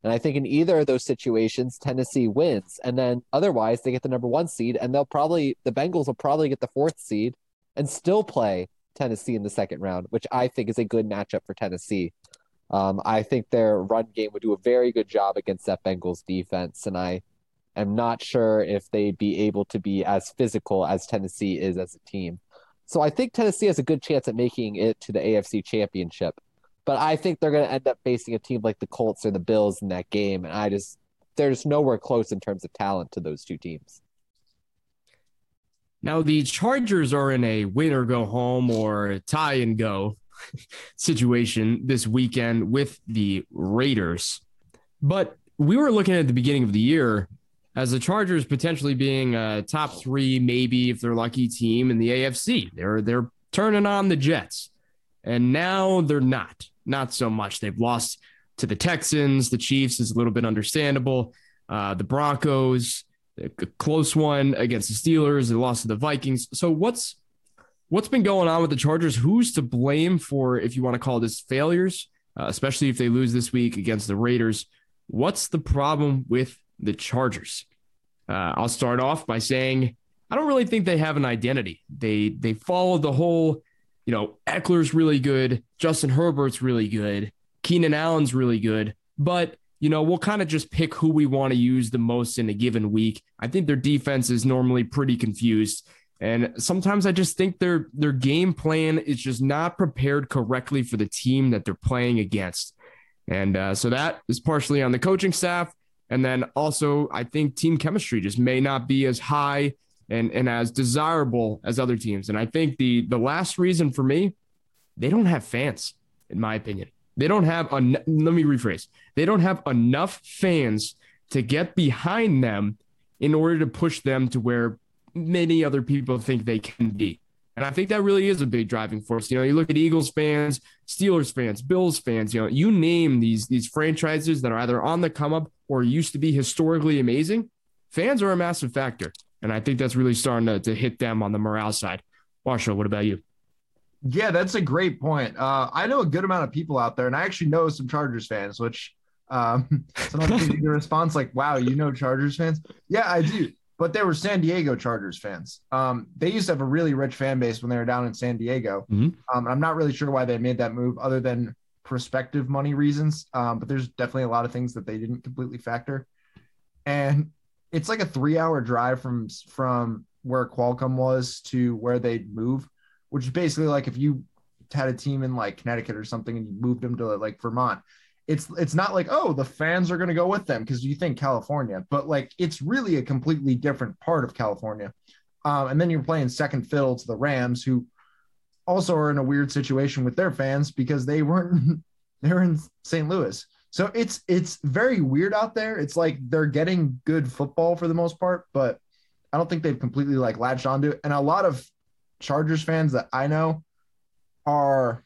And I think in either of those situations, Tennessee wins. And then otherwise, they get the number one seed, and they'll probably, the Bengals will probably get the fourth seed and still play Tennessee in the second round, which I think is a good matchup for Tennessee. Um, I think their run game would do a very good job against that Bengals defense. And I am not sure if they'd be able to be as physical as Tennessee is as a team. So I think Tennessee has a good chance at making it to the AFC championship. But I think they're going to end up facing a team like the Colts or the Bills in that game. And I just, there's nowhere close in terms of talent to those two teams. Now, the Chargers are in a win or go home or tie and go situation this weekend with the Raiders. But we were looking at the beginning of the year as the Chargers potentially being a top three, maybe if they're lucky, team in the AFC. They're they're turning on the Jets, and now they're not not so much. They've lost to the Texans. The Chiefs is a little bit understandable. Uh, the Broncos, a close one against the Steelers. They lost to the Vikings. So what's what's been going on with the Chargers? Who's to blame for, if you want to call this failures, uh, especially if they lose this week against the Raiders? What's the problem with the Chargers? Uh, I'll start off by saying I don't really think they have an identity. They they follow the whole you know, Ekeler's really good, Justin Herbert's really good, Keenan Allen's really good, but you know, we'll kind of just pick who we want to use the most in a given week. I think their defense is normally pretty confused. And sometimes I just think their their game plan is just not prepared correctly for the team that they're playing against. And uh, so that is partially on the coaching staff. And then also, I think team chemistry just may not be as high and and as desirable as other teams. And I think the the last reason for me, they don't have fans, in my opinion. They don't have en- let me rephrase. They don't have enough fans to get behind them in order to push them to where many other people think they can be. And I think that really is a big driving force. You know, you look at Eagles fans, Steelers fans, Bills fans, you know, you name these these franchises that are either on the come up or used to be historically amazing. Fans are a massive factor. And I think that's really starting to, to hit them on the morale side. Marshall, what about you? Yeah, that's a great point. Uh, I know a good amount of people out there, and I actually know some Chargers fans, which um, sometimes the response like, "Wow, you know Chargers fans?" Yeah, I do. But they were San Diego Chargers fans. Um, they used to have a really rich fan base when they were down in San Diego. Mm-hmm. Um, I'm not really sure why they made that move, other than prospective money reasons. Um, but there's definitely a lot of things that they didn't completely factor. And it's like a three hour drive from from where Qualcomm was to where they'd move, which is basically like if you had a team in like Connecticut or something and you moved them to like Vermont. It's it's not like oh the fans are going to go with them because you think California, but like it's really a completely different part of California. Um, and then you're playing second fiddle to the Rams, who also are in a weird situation with their fans because they weren't they're in St. Louis. So it's it's very weird out there. It's like they're getting good football for the most part, but I don't think they've completely like latched onto it. And a lot of Chargers fans that I know are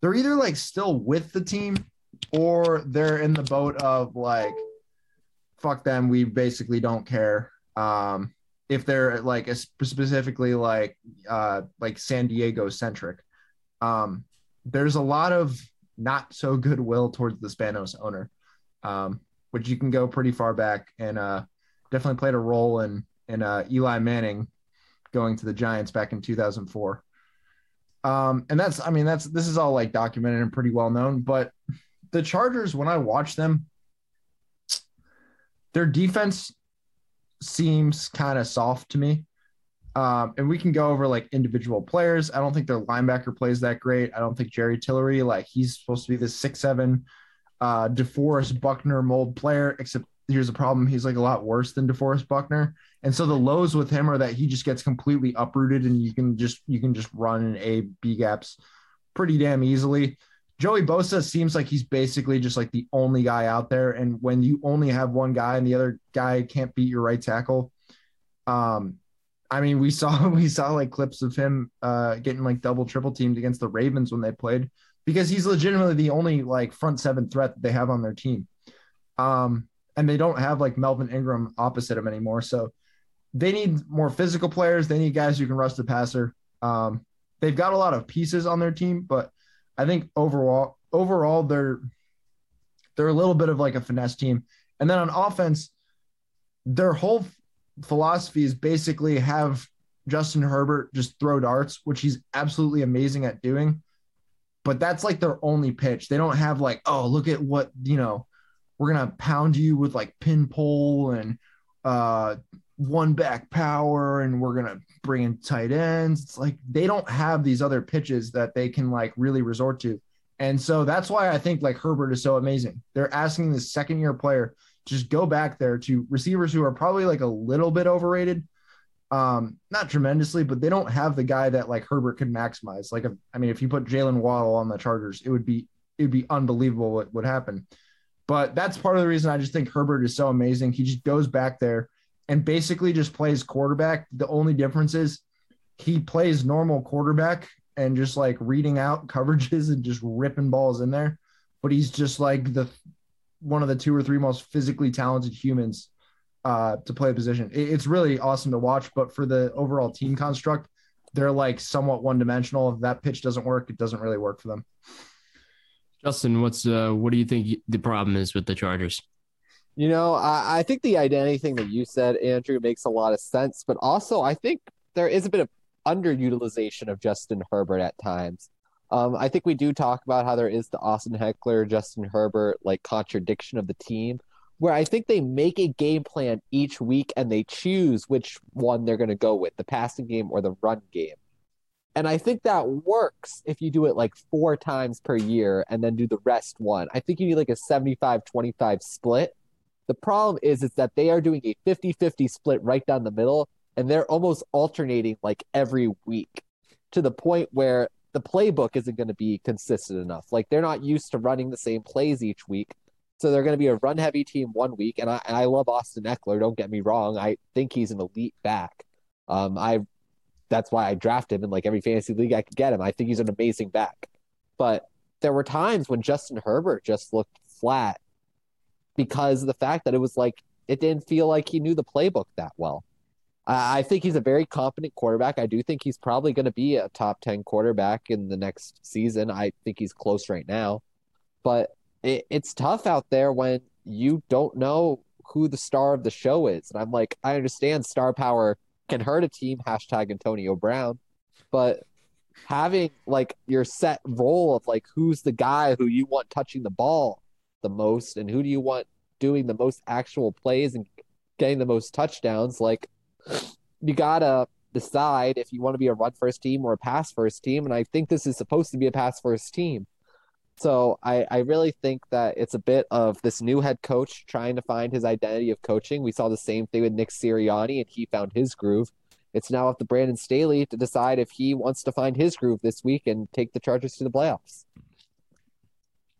they're either like still with the team or they're in the boat of like fuck them, we basically don't care. Um if they're like specifically like uh like San Diego centric. Um there's a lot of not so goodwill towards the Spanos owner, um, which you can go pretty far back and uh, definitely played a role in in uh, Eli Manning going to the Giants back in 2004. Um, and that's, I mean, that's this is all like documented and pretty well known. But the Chargers, when I watch them, their defense seems kind of soft to me. Um, and we can go over like individual players. I don't think their linebacker plays that great. I don't think Jerry Tillery, like he's supposed to be the six seven uh DeForest Buckner mold player, except here's the problem. He's like a lot worse than DeForest Buckner. And so the lows with him are that he just gets completely uprooted and you can just you can just run in A B gaps pretty damn easily. Joey Bosa seems like he's basically just like the only guy out there. And when you only have one guy and the other guy can't beat your right tackle, um, I mean, we saw we saw like clips of him uh, getting like double triple teamed against the Ravens when they played because he's legitimately the only like front seven threat that they have on their team. Um, and they don't have like Melvin Ingram opposite him anymore. So they need more physical players. They need guys who can rush the passer. Um, they've got a lot of pieces on their team, but I think overall, overall, they're they're a little bit of like a finesse team. And then on offense, their whole philosophy is basically have Justin Herbert just throw darts, which he's absolutely amazing at doing. But that's like their only pitch. They don't have like, oh, look at what, you know, we're gonna pound you with like pin pull and uh one back power and we're gonna bring in tight ends. It's like they don't have these other pitches that they can like really resort to. And so that's why I think like Herbert is so amazing. They're asking this second year player just go back there to receivers who are probably like a little bit overrated. Um, not tremendously, but they don't have the guy that like Herbert can maximize. Like, I mean, if you put Jaylen Waddle on the Chargers, it would be it would be unbelievable what would happen. But that's part of the reason I just think Herbert is so amazing. He just goes back there and basically just plays quarterback. The only difference is he plays normal quarterback and just like reading out coverages and just ripping balls in there. But he's just like the one of the two or three most physically talented humans uh, to play a position. It, it's really awesome to watch. But for the overall team construct, they're like somewhat one dimensional. If that pitch doesn't work, it doesn't really work for them. Justin, what's uh, what do you think the problem is with the Chargers? You know, I, I think the identity thing that you said, Andrew, makes a lot of sense. But also, I think there is a bit of underutilization of Justin Herbert at times. Um, I think we do talk about how there is the Austin Ekeler, Justin Herbert like contradiction of the team, where I think they make a game plan each week and they choose which one they're going to go with, the passing game or the run game. And I think that works if you do it like four times per year and then do the rest one. I think you need like a 75 25 split. The problem is, is that they are doing a 50 50 split right down the middle and they're almost alternating like every week to the point where the playbook isn't going to be consistent enough. Like they're not used to running the same plays each week. So they're going to be a run heavy team one week. And I, and I love Austin Ekeler, Don't get me wrong. I think he's an elite back. Um, I that's why I draft him in like every fantasy league I could get him. I think he's an amazing back. But there were times when Justin Herbert just looked flat because the fact that it was like it didn't feel like he knew the playbook that well. I think he's a very competent quarterback. I do think he's probably going to be a top 10 quarterback in the next season. I think he's close right now. But it, it's tough out there when you don't know who the star of the show is. And I'm like, I understand star power can hurt a team, hashtag Antonio Brown. But having like your set role of like who's the guy who you want touching the ball the most and who do you want doing the most actual plays and getting the most touchdowns, like you gotta decide if you want to be a run first team or a pass first team. And I think this is supposed to be a pass first team. So I, I really think that it's a bit of this new head coach trying to find his identity of coaching. We saw the same thing with Nick Sirianni, and he found his groove. It's now up to Brandon Staley to decide if he wants to find his groove this week and take the Chargers to the playoffs.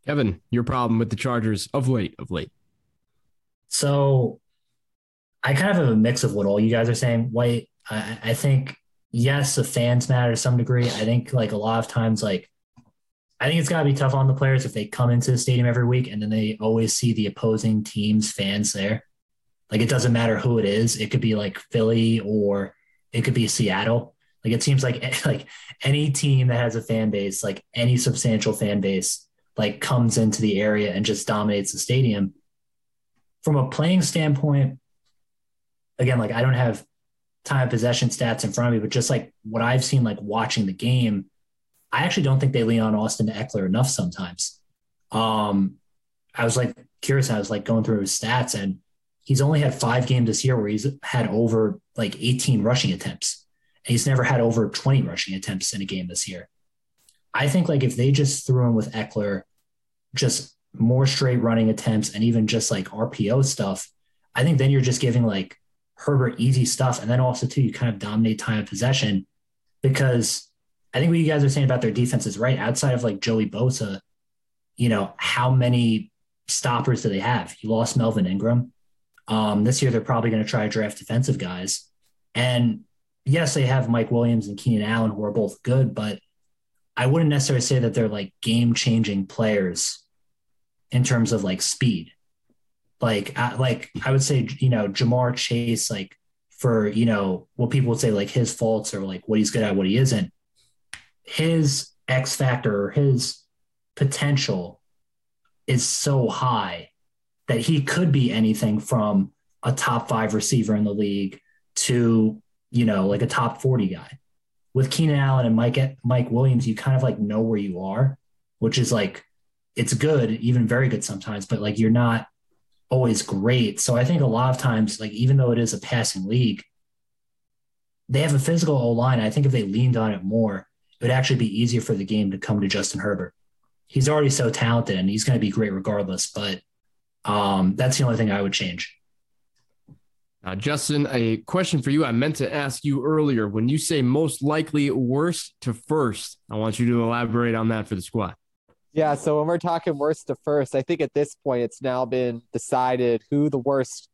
Kevin, your problem with the Chargers of late, of late. So I kind of have a mix of what all you guys are saying. White, I, I think yes, the fans matter to some degree. I think like a lot of times, like I think it's got to be tough on the players if they come into the stadium every week and then they always see the opposing team's fans there. Like it doesn't matter who it is. It could be like Philly or it could be Seattle. Like it seems like like any team that has a fan base, like any substantial fan base, like comes into the area and just dominates the stadium. From a playing standpoint, again, like I don't have time possession stats in front of me, but just like what I've seen, like watching the game, I actually don't think they lean on Austin Ekeler enough sometimes. Um, I was like curious. I was like going through his stats, and he's only had five games this year where he's had over like 18 rushing attempts, and he's never had over 20 rushing attempts in a game this year. I think like if they just threw him with Ekeler, just more straight running attempts and even just like RPO stuff, I think then you're just giving like Herbert easy stuff. And then also, too, you kind of dominate time of possession because I think what you guys are saying about their defense is right. Outside of like Joey Bosa, you know, how many stoppers do they have? You lost Melvin Ingram. Um, this year, they're probably going to try to draft defensive guys. And yes, they have Mike Williams and Keenan Allen, who are both good, but I wouldn't necessarily say that they're like game changing players in terms of like speed. Like, I, like I would say, you know, Ja'Marr Chase, like for you know what people would say like his faults or like what he's good at, what he isn't. His X factor or his potential is so high that he could be anything from a top five receiver in the league to, you know, like a top 40 guy. With Keenan Allen and Mike Mike Williams, you kind of like know where you are, which is like it's good, even very good sometimes, but like you're not always great. So I think a lot of times, like even though it is a passing league, they have a physical O line. I think if they leaned on it more, it would actually be easier for the game to come to Justin Herbert. He's already so talented and he's going to be great regardless. But um, that's the only thing I would change. Uh, Justin, a question for you. I meant to ask you earlier. When you say most likely worst to first, I want you to elaborate on that for the squad. Yeah, so when we're talking worst to first, I think at this point it's now been decided who the worst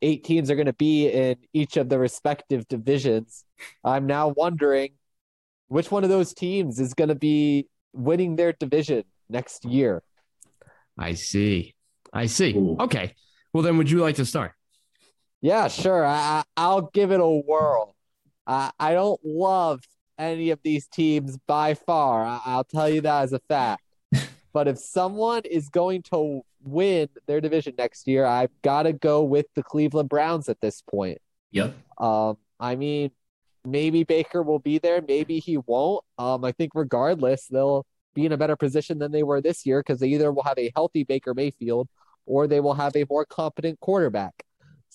eight teams are going to be in each of the respective divisions. I'm now wondering which one of those teams is going to be winning their division next year. I see. I see. Ooh. Okay. Well, then, would you like to start? Yeah, sure. I, I'll give it a whirl. I, I don't love any of these teams by far. I, I'll tell you that as a fact. but if someone is going to win their division next year, I've got to go with the Cleveland Browns at this point. Yep. Um, I mean, maybe Baker will be there, maybe he won't. Um, I think regardless, they'll be in a better position than they were this year because they either will have a healthy Baker Mayfield or they will have a more competent quarterback.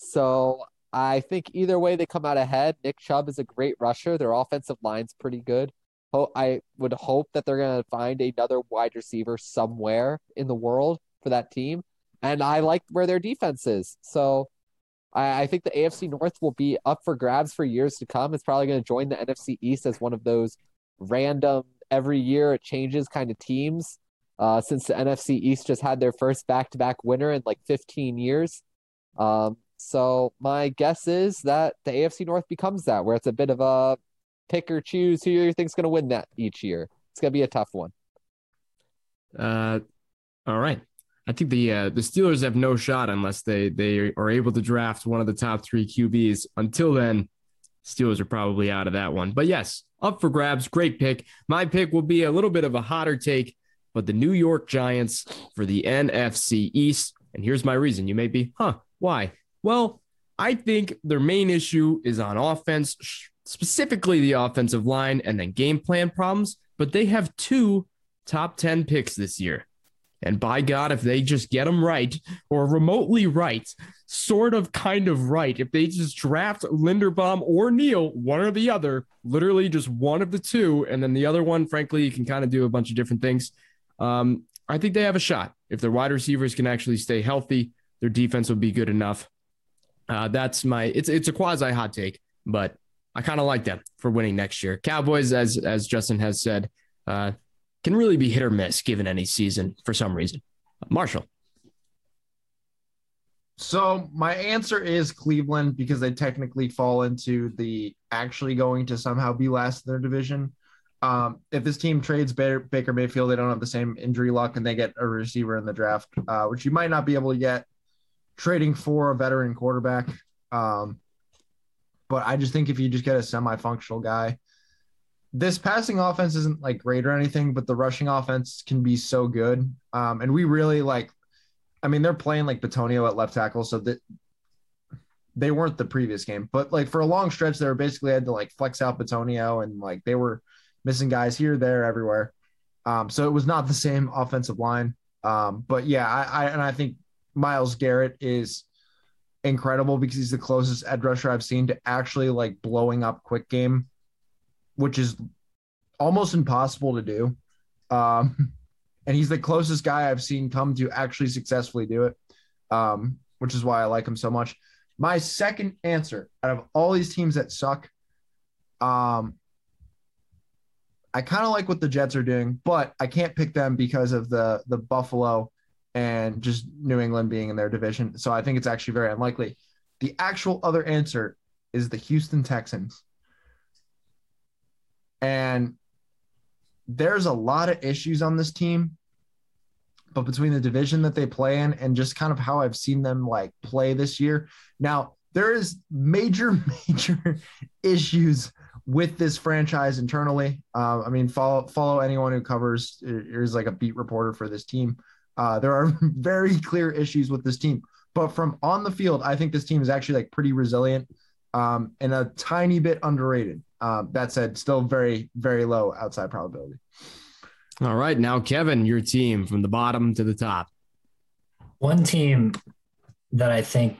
So I think either way they come out ahead. Nick Chubb is a great rusher. Their offensive line's pretty good. I would hope that they're going to find another wide receiver somewhere in the world for that team. And I like where their defense is. So I, I think the AFC North will be up for grabs for years to come. It's probably going to join the NFC East as one of those random every year it changes kind of teams. Uh, since the NFC East just had their first back-to-back winner in like 15 years. Um, so my guess is that the AFC North becomes that, where it's a bit of a pick or choose who you think's going to win that each year. It's going to be a tough one. Uh, all right. I think the uh, the Steelers have no shot unless they they are able to draft one of the top three QBs. Until then, Steelers are probably out of that one. But yes, up for grabs. Great pick. My pick will be a little bit of a hotter take, but the New York Giants for the NFC East. And here's my reason. You may be, huh? Why? Well, I think their main issue is on offense, specifically the offensive line, and then game plan problems. But they have two top 10 picks this year. And by God, if they just get them right or remotely right, sort of kind of right, if they just draft Linderbaum or Neal, one or the other, literally just one of the two, and then the other one, frankly, you can kind of do a bunch of different things. Um, I think they have a shot. If their wide receivers can actually stay healthy, their defense will be good enough. Uh, that's my it's it's a quasi hot take, but I kind of like them for winning next year. Cowboys, as as Justin has said, uh, can really be hit or miss given any season for some reason. Marshall. So my answer is Cleveland because they technically fall into the actually going to somehow be last in their division. Um, if this team trades Baker, Mayfield, they don't have the same injury luck and they get a receiver in the draft, uh, which you might not be able to get trading for a veteran quarterback. Um, but I just think if you just get a semi-functional guy, this passing offense isn't like great or anything, but the rushing offense can be so good. Um, and we really like, I mean, they're playing like Bitonio at left tackle, so that they weren't the previous game, but like for a long stretch, they were basically had to like flex out Bitonio and like they were missing guys here, there, everywhere. Um, so it was not the same offensive line. Um, but yeah, I, I and I think Myles Garrett is incredible because he's the closest edge rusher I've seen to actually like blowing up quick game which is almost impossible to do. Um, and he's the closest guy I've seen come to actually successfully do it, um, which is why I like him so much. My second answer out of all these teams that suck, um, I kind of like what the Jets are doing, but I can't pick them because of the the Buffalo and just New England being in their division. So I think it's actually very unlikely. The actual other answer is the Houston Texans. And there's a lot of issues on this team, but between the division that they play in and just kind of how I've seen them like play this year. Now, there is major, major issues with this franchise internally. Uh, I mean, follow follow anyone who covers is like a beat reporter for this team. Uh, there are very clear issues with this team, but from on the field, I think this team is actually like pretty resilient um, and a tiny bit underrated. Uh, that said, still very, very low outside probability. All right. Now, Kevin, your team from the bottom to the top. One team that I think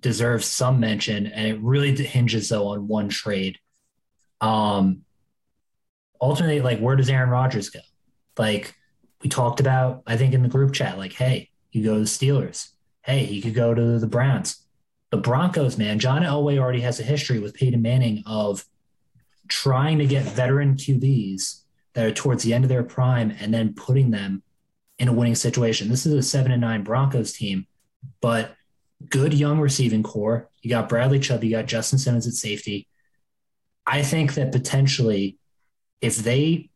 deserves some mention, and it really hinges though on one trade. Um, ultimately, like where does Aaron Rodgers go? Like we talked about, I think in the group chat, like, hey, you go to the Steelers. Hey, he could go to the Browns. The Broncos, man, John Elway already has a history with Peyton Manning of trying to get veteran QBs that are towards the end of their prime and then putting them in a winning situation. This is a seven and nine Broncos team, but good young receiving corps. You got Bradley Chubb, you got Justin Simmons at safety. I think that potentially, if they,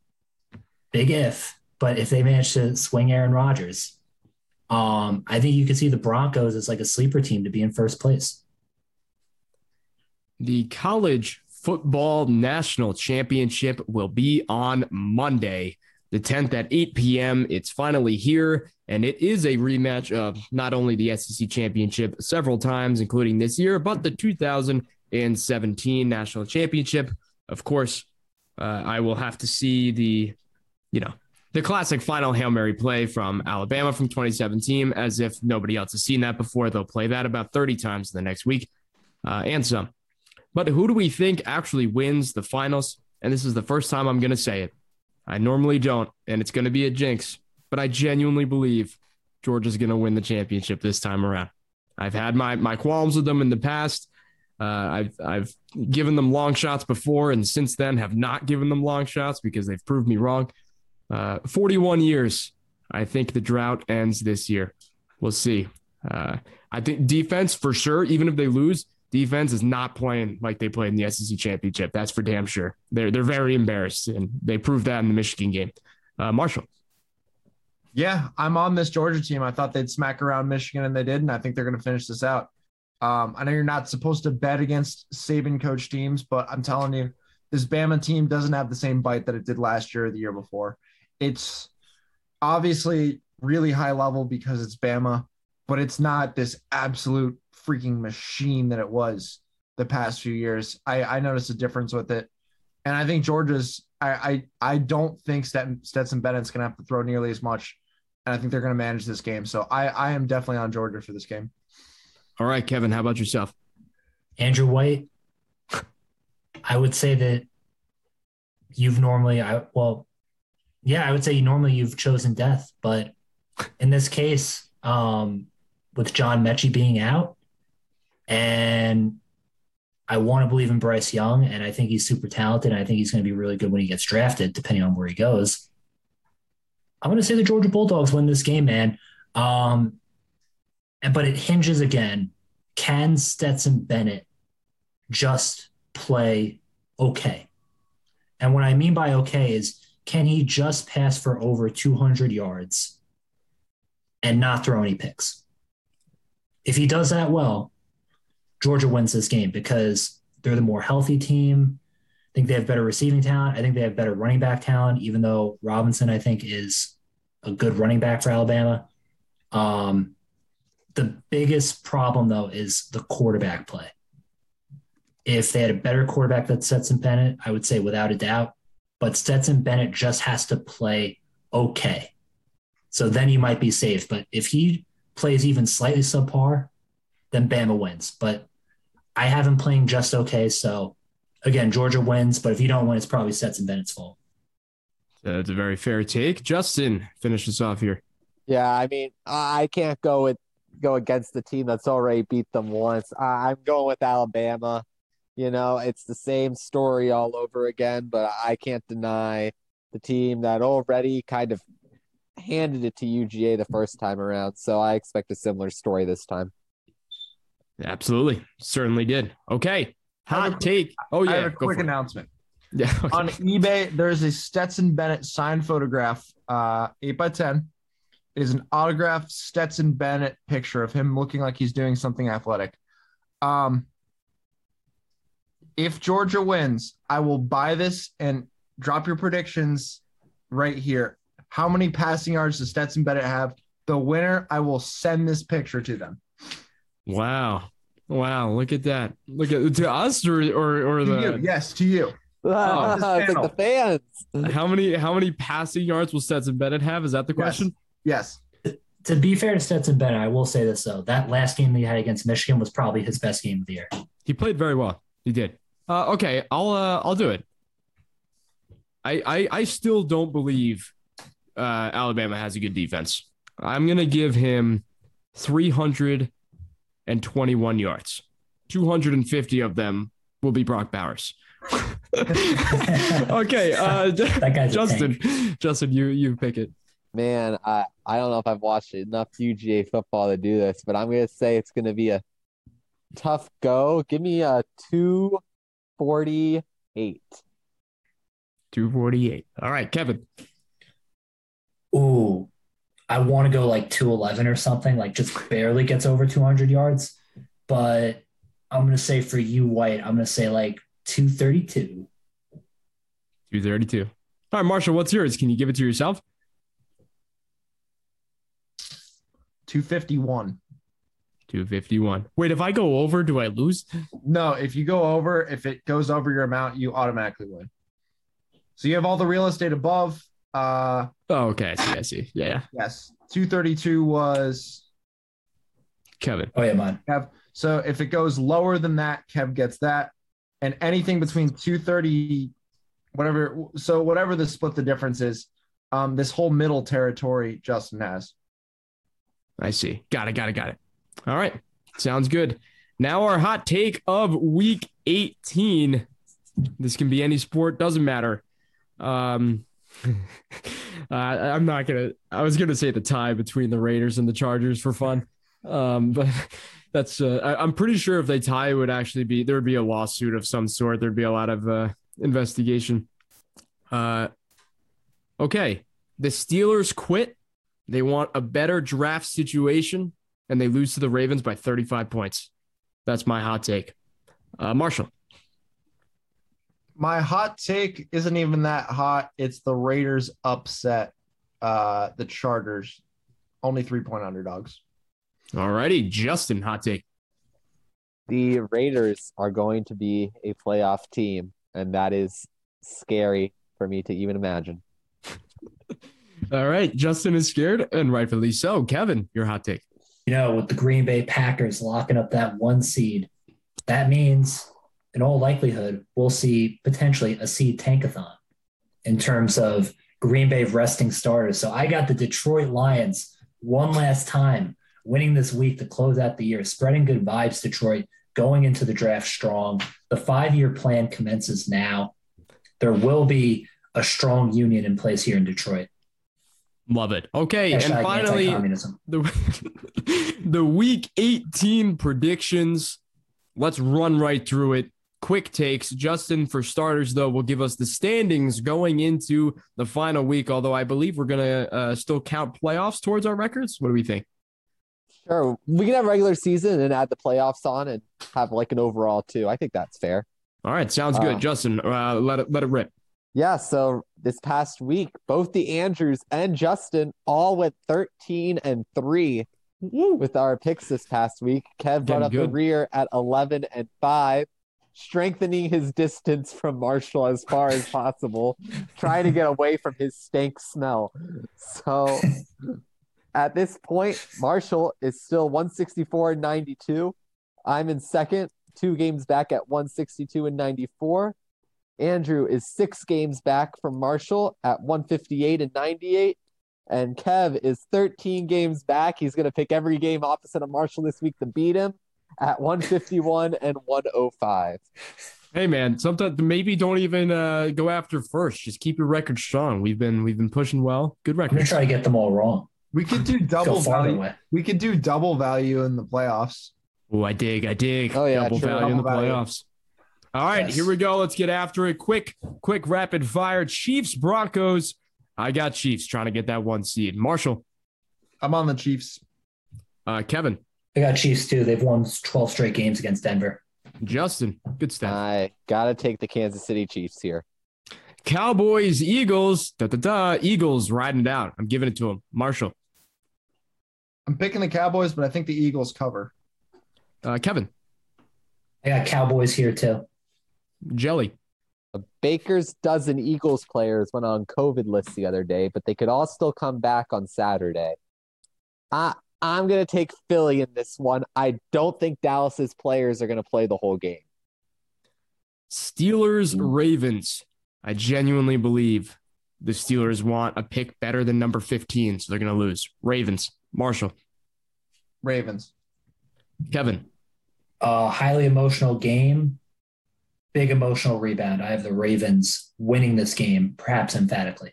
big if, but if they manage to swing Aaron Rodgers, um, I think you could see the Broncos as like a sleeper team to be in first place. The college football national championship will be on Monday, the 10th at 8 p.m. It's finally here, and it is a rematch of not only the SEC championship several times, including this year, but the 2017 national championship. Of course, uh, I will have to see the, you know, the classic final Hail Mary play from Alabama from 2017, as if nobody else has seen that before. They'll play that about 30 times in the next week uh, and some. But who do we think actually wins the finals? And this is the first time I'm going to say it. I normally don't, and it's going to be a jinx, but I genuinely believe Georgia's going to win the championship this time around. I've had my, my qualms with them in the past. Uh, I've I've given them long shots before, and since then have not given them long shots because they've proved me wrong. Uh, 41 years. I think the drought ends this year. We'll see. Uh, I think defense for sure. Even if they lose, defense is not playing like they played in the SEC championship. That's for damn sure. They're they're very embarrassed, and they proved that in the Michigan game. Uh, Marshall. Yeah, I'm on this Georgia team. I thought they'd smack around Michigan, and they did, and I think they're going to finish this out. Um, I know you're not supposed to bet against Saban coach teams, but I'm telling you, this Bama team doesn't have the same bite that it did last year or the year before. It's obviously really high level because it's Bama, but it's not this absolute freaking machine that it was the past few years. I, I noticed a difference with it. And I think Georgia's, I, I, I don't think Stetson Bennett's going to have to throw nearly as much. And I think they're going to manage this game. So I, I am definitely on Georgia for this game. All right, Kevin, how about yourself? Andrew White. I would say that you've normally, I well, yeah, I would say normally you've chosen death, but in this case, um, with John Metchie being out, and I want to believe in Bryce Young, and I think he's super talented. And I think he's going to be really good when he gets drafted, depending on where he goes. I'm going to say the Georgia Bulldogs win this game, man. Um, but it hinges again. Can Stetson Bennett just play okay? And what I mean by okay is can he just pass for over 200 yards and not throw any picks? If he does that well, Georgia wins this game because they're the more healthy team. I think they have better receiving talent. I think they have better running back talent, even though Robinson, I think, is a good running back for Alabama. Um, the biggest problem, though, is the quarterback play. If they had a better quarterback that Stetson Bennett, I would say without a doubt. But Stetson Bennett just has to play okay. So then you might be safe. But if he plays even slightly subpar, then Bama wins. But I have him playing just okay. So again, Georgia wins. But if you don't win, it's probably Stetson Bennett's fault. That's a very fair take. Justin, finish us off here. Yeah, I mean, I can't go with go against the team that's already beat them once. I'm going with Alabama. You know, it's the same story all over again, but I can't deny the team that already kind of handed it to UGA the first time around. So I expect a similar story this time. Absolutely. Certainly did. Okay. Hot take. Oh, yeah. I have a quick announcement. Yeah. Okay. On eBay, there's a Stetson Bennett signed photograph, uh, 8 by 10 is an autographed Stetson Bennett picture of him looking like he's doing something athletic. Um, if Georgia wins, I will buy this and drop your predictions right here. How many passing yards does Stetson Bennett have? the winner, I will send this picture to them. Wow. Wow. Look at that. Look at to us or or, or To you. the Yes, to you. Oh, it's like the fans. how many how many passing yards will Stetson Bennett have? Is that the Yes. question? Yes. To be fair to Stetson Bennett, I will say this though: that last game that he had against Michigan was probably his best game of the year. He played very well. He did. Uh, okay, I'll uh, I'll do it. I, I I still don't believe uh, Alabama has a good defense. I'm gonna give him 321 yards. 250 of them will be Brock Bowers. okay, uh, That guy's a Justin. Justin, you you pick it. Man, I, I don't know if I've watched enough UGA football to do this, but I'm gonna say it's gonna be a tough go. Give me a two forty eight. 248. All right, Kevin. Ooh, I want to go like 211 or something, like just barely gets over 200 yards. But I'm going to say for you, White, I'm going to say like 232. 232. All right, Marshall, what's yours? Can you give it to yourself? 251. 251. Wait, if I go over, do I lose? No, if you go over, if it goes over your amount, you automatically win. So you have all the real estate above. Uh Oh, okay. I see. I see. Yeah, yeah. yes. 232 was Kevin. Oh, yeah, mine. Kev. So if it goes lower than that, Kev gets that. And anything between 230, whatever. So whatever the split the difference is, um, this whole middle territory Justin has. I see. Got it. Got it. Got it. All right. Sounds good. Now our hot take of week 18. This can be any sport, doesn't matter. Um, uh, I'm not gonna. I was gonna say the tie between the Raiders and the Chargers for fun, um, but that's. Uh, I, I'm pretty sure if they tie, it would actually be there would be a lawsuit of some sort. There'd be a lot of uh, investigation. Uh, okay, the Steelers quit. They want a better draft situation, and they lose to the Ravens by 35 points. That's my hot take. Uh, Marshall. My hot take isn't even that hot. It's the Raiders upset uh the Chargers. Only three point underdogs. All righty, Justin, hot take. The Raiders are going to be a playoff team, and that is scary for me to even imagine. All right, Justin is scared, and rightfully so. Kevin, your hot take. You know, with the Green Bay Packers locking up that one seed, that means in all likelihood, we'll see potentially a seed tankathon in terms of Green Bay resting starters. So I got the Detroit Lions one last time winning this week to close out the year, spreading good vibes, Detroit, going into the draft strong. The five year plan commences now. There will be a strong union in place here in Detroit. Love it. Okay, Hashtag and finally, the the week 18 predictions. Let's run right through it. Quick takes. Justin, for starters, though, will give us the standings going into the final week. Although I believe we're gonna uh, still count playoffs towards our records. What do we think? Sure, we can have regular season and add the playoffs on and have like an overall too. I think that's fair. All right, sounds good. Uh, Justin, uh, let it let it rip. Yeah, so this past week, both the Andrews and Justin all went 13 and 3 with our picks this past week. Kev Getting brought up the rear at 11 and 5, strengthening his distance from Marshall as far as possible, trying to get away from his stank smell. So at this point, Marshall is still 164 and 92. I'm in second, two games back at 162 and 94. Andrew is six games back from Marshall at 158 and 98. And Kev is 13 games back. He's going to pick every game opposite of Marshall this week to beat him at 151 and 105. Hey man, sometimes maybe don't even uh, go after first. Just keep your record strong. We've been we've been pushing well. Good record. I'm gonna record. try to get them all wrong. We could do double value. away. We could do double value in the playoffs. Oh, I dig, I dig. Oh, yeah, double sure. value in the value. playoffs. All right, Yes. here we go. Let's get after it. Quick, quick, rapid fire. Chiefs, Broncos. I got Chiefs trying to get that one seed. Marshall, I'm on the Chiefs. uh, Kevin, I got Chiefs too. They've won 12 straight games against Denver. Justin. Good stuff. I got to take the Kansas City Chiefs here. Cowboys, Eagles. Da da da. Eagles riding it out. I'm giving it to them. Marshall. I'm picking the Cowboys, but I think the Eagles cover. Uh, Kevin, I got Cowboys here too. Jelly, The Baker's dozen Eagles players went on COVID list the other day, but they could all still come back on Saturday. I I'm gonna take Philly in this one. I don't think Dallas's players are gonna play the whole game. Steelers, Ravens. I genuinely believe the Steelers want a pick better than number 15, so they're going to lose. Ravens, Marshall, Ravens. Kevin, A highly emotional game. Big emotional rebound. I have the Ravens winning this game, perhaps emphatically.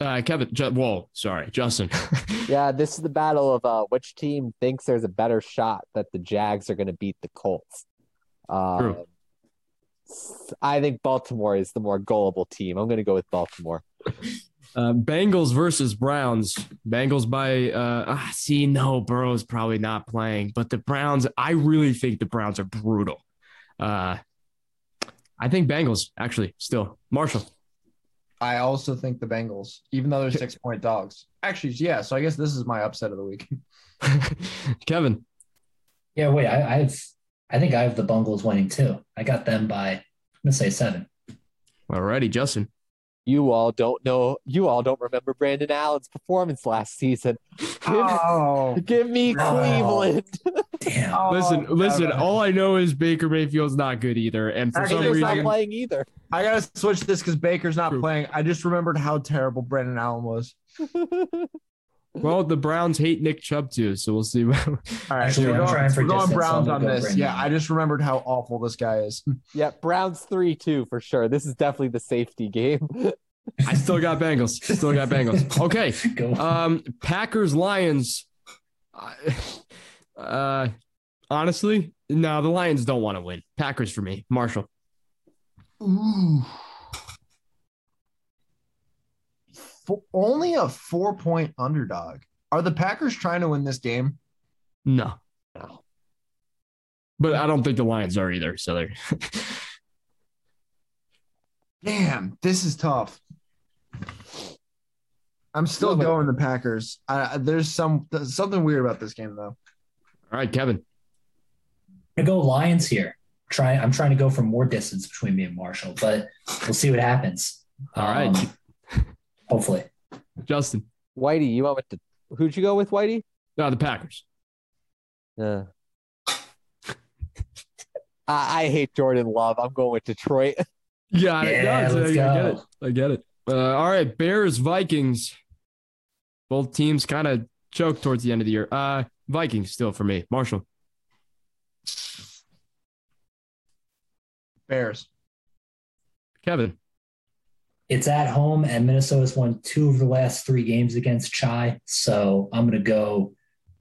uh, Kevin, Ju- whoa, sorry, Justin. Yeah, this is the battle of uh, which team thinks there's a better shot that the Jags are gonna beat the Colts. Um, True. I think Baltimore is the more gullible team. I'm gonna go with Baltimore. Uh, Bengals versus Browns. Bengals by uh ah, see no Burrow's probably not playing, but the Browns. I really think the Browns are brutal. Uh, I think Bengals actually still Marshall. I also think the Bengals, even though they're six point dogs. Actually, yeah. So I guess this is my upset of the week. Kevin. Yeah, wait, I, I have I think I have the Bungles winning too. I got them by I'm gonna say seven. Alrighty, Justin. You all don't know. You all don't remember Brandon Allen's performance last season. Give, Oh, give me No. Cleveland. Damn. Listen, Oh, listen. God. All I know is Baker Mayfield's not good either, and for Actually, some Baker's not playing either. I gotta switch this because Baker's not True. playing. I just remembered how terrible Brandon Allen was. well, the Browns hate Nick Chubb too, so we'll see. All right, Actually, we're I'm going, trying for we're going Browns on this. Brandon Yeah, I just remembered how awful this guy is. yeah, Browns three two for sure. This is definitely the safety game. I still got Bengals. Still got Bengals. Okay. Um, Packers Lions. Uh, honestly, no, the Lions don't want to win. Packers for me. Marshall. Ooh. Fo- only a four point underdog. Are the Packers trying to win this game? No. No. But I don't think the Lions are either. So they're Damn, this is tough. I'm still going the Packers. I, there's some something weird about this game though. All right, Kevin. I go Lions here. Try I'm trying to go for more distance between me and Marshall, but we'll see what happens. All right. Um, hopefully. Justin. Whitey, you went with the who'd you go with, Whitey? No, the Packers. Uh, I, I hate Jordan Love. I'm going with Detroit. Yeah, Yeah, I, let's I get go. it. I get it. Uh, all right, Bears, Vikings. Both teams kind of choked towards the end of the year. Uh, Vikings still for me. Marshall. Bears. Kevin. It's at home, and Minnesota's won two of the last three games against Chai. So I'm going to go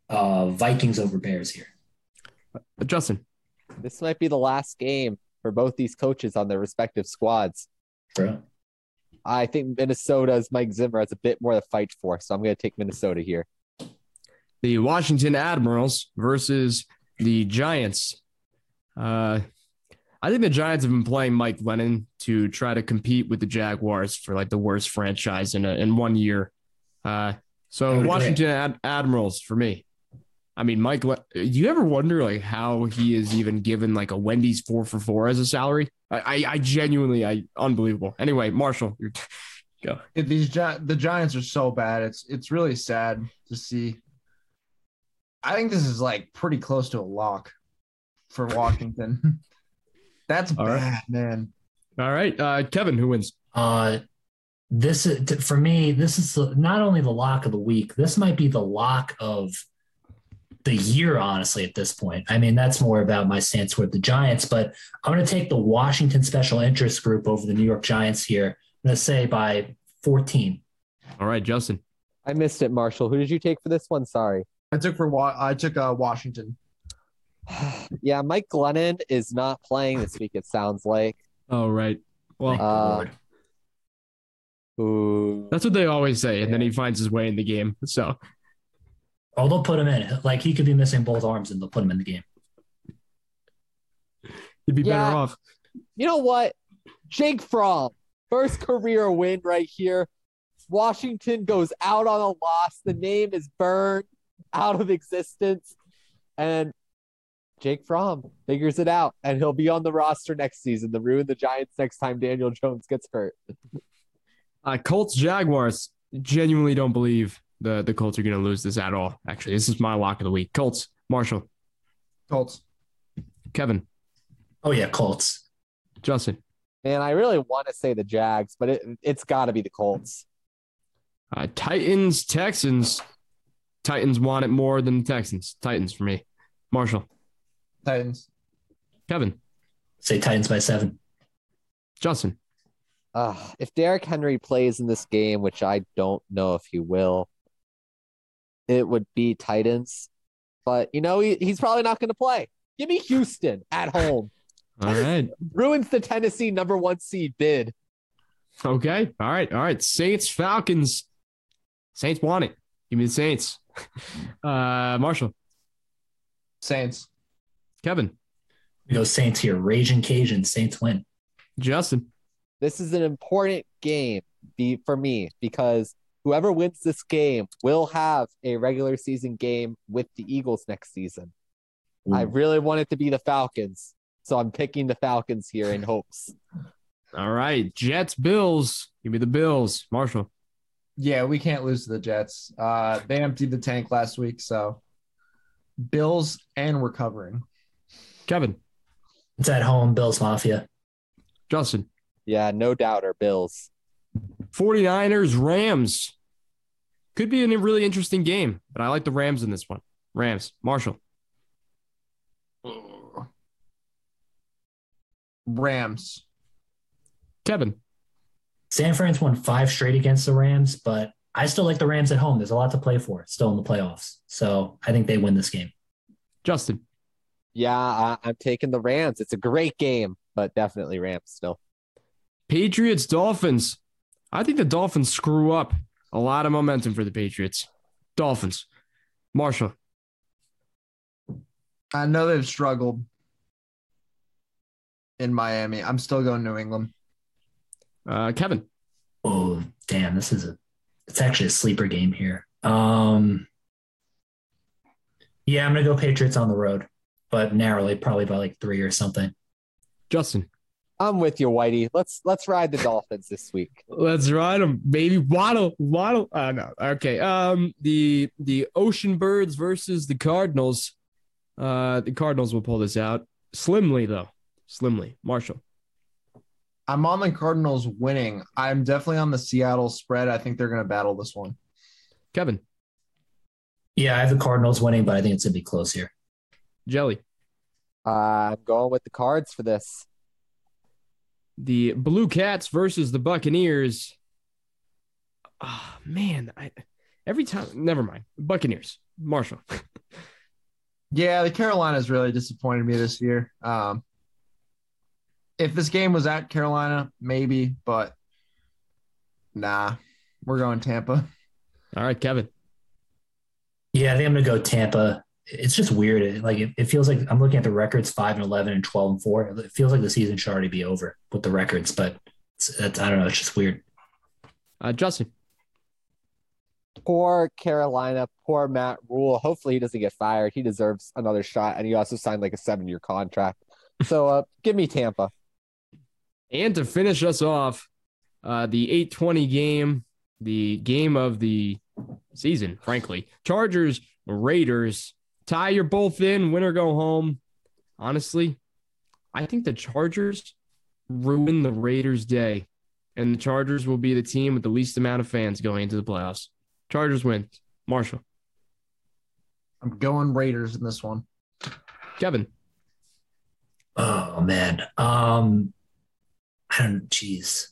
uh, Vikings over Bears here. Uh, Justin. This might be the last game for both these coaches on their respective squads. True. I think Minnesota's Mike Zimmer has a bit more to fight for, so I'm going to take Minnesota here. The Washington Admirals versus the Giants. Uh, I think the Giants have been playing Mike Glennon to try to compete with the Jaguars for like the worst franchise in a, in one year. Uh, so. Washington Ad- Admirals for me. I mean, Mike, Le- do you ever wonder like how he is even given like a Wendy's four for four as a salary? I, I, I genuinely, I unbelievable. Anyway, Marshall, you're, go. These Gi- the Giants are so bad. It's it's really sad to see. I think this is like pretty close to a lock for Washington. That's All right. bad, man. All right, uh, Kevin, who wins? Uh, this is for me. This is not only the lock of the week. This might be the lock of the year. Honestly, at this point, I mean that's more about my stance toward the Giants. But I'm going to take the Washington Special Interest Group over the New York Giants here. I'm going to say by 14. All right, Justin. I missed it, Marshall. Who did you take for this one? Sorry. I took for Wa- I took uh, Washington. yeah, Mike Glennon is not playing this week, it sounds like. Oh, right. Well, Uh, ooh. That's what they always say, and then he finds his way in the game. So Oh, they'll put him in. Like he could be missing both arms, and they'll put him in the game. he'd be Yeah. better off. You know what? Jake Fromm, first career win right here. Washington goes out on a loss. The name is burned. out of existence. And Jake Fromm figures it out, and he'll be on the roster next season to ruin the Giants next time Daniel Jones gets hurt. Uh, Colts Jaguars. Genuinely don't believe the the Colts are going to lose this at all. Actually, this is my lock of the week. Colts. Marshall. Colts. Kevin. Oh yeah, Colts. Justin. Man, I really want to say the Jags, but it, it's got to be the Colts. Uh, Titans. Texans. Titans want it more than the Texans. Titans for me. Marshall. Titans. Kevin. Say Titans by seven. Justin. Uh, if Derrick Henry plays in this game, which I don't know if he will, it would be Titans. But you know, he, he's probably not going to play. Give me Houston at home. All right. Ruins the Tennessee number one seed bid. Okay. All right. All right. Saints, Falcons. Saints want it. Give me the Saints. Uh, Marshall. Saints. Kevin. We go Saints here. Raging Cajun. Saints win. Justin. This is an important game be, for me because whoever wins this game will have a regular season game with the Eagles next season. I really want it to be the Falcons. So I'm picking the Falcons here in hopes. All right. Jets, Bills. Give me the Bills. Marshall. Yeah, we can't lose to the Jets. Uh, they emptied the tank last week, so Bills and we're covering. Kevin. It's at home. Bills Mafia. Justin. Yeah, no doubter, Bills. 49ers, Rams. Could be a really interesting game, but I like the Rams in this one. Rams. Marshall. Rams. Kevin. San Fran's won five straight against the Rams, but I still like the Rams at home. There's a lot to play for still in the playoffs. So I think they win this game. Justin. Yeah, I, I'm taking the Rams. It's a great game, but definitely Rams still. Patriots, Dolphins. I think the Dolphins screw up a lot of momentum for the Patriots. Dolphins. Marshall. I know they've struggled in Miami. I'm still going New England. Uh, Kevin. Oh, damn. This is a, it's actually a sleeper game here. Um, yeah, I'm going to go Patriots on the road, but narrowly, probably by like three or something. Justin. I'm with you, Whitey. Let's let's ride the Dolphins this week. Let's ride them, baby. Waddle, waddle. Uh, no. Okay. Um, the the Ocean Birds versus the Cardinals. Uh, the Cardinals will pull this out slimly, though. Slimly. Marshall. I'm on the Cardinals winning. I'm definitely on the Seattle spread. I think they're going to battle this one. Kevin. Yeah, I have the Cardinals winning, but I think it's going to be close here. Jelly. Uh, I'm going with the Cards for this. The Blue Cats versus the Buccaneers. Oh, man. I, every time, never mind. Buccaneers. Marshall. Yeah, the Carolinas really disappointed me this year. Um, if this game was at Carolina, maybe, but nah, we're going Tampa. All right, Kevin. Yeah, I think I'm going to go Tampa. It's just weird. It, like it, it, feels like I'm looking at the records five and eleven and twelve and four. It feels like the season should already be over with the records, but it's, it's, I don't know. It's just weird. Uh, Justin. Poor Carolina, poor Matt Rhule. Hopefully he doesn't get fired. He deserves another shot, and he also signed like a seven-year contract. So uh, give me Tampa. And to finish us off, uh, the 820 game, the game of the season, frankly. Chargers, Raiders. Tie, you're both in. Winner go home. Honestly, I think the Chargers ruin the Raiders' day, and the Chargers will be the team with the least amount of fans going into the playoffs. Chargers win. Marshall. I'm going Raiders in this one. Kevin. Oh man. Um I don't jeez.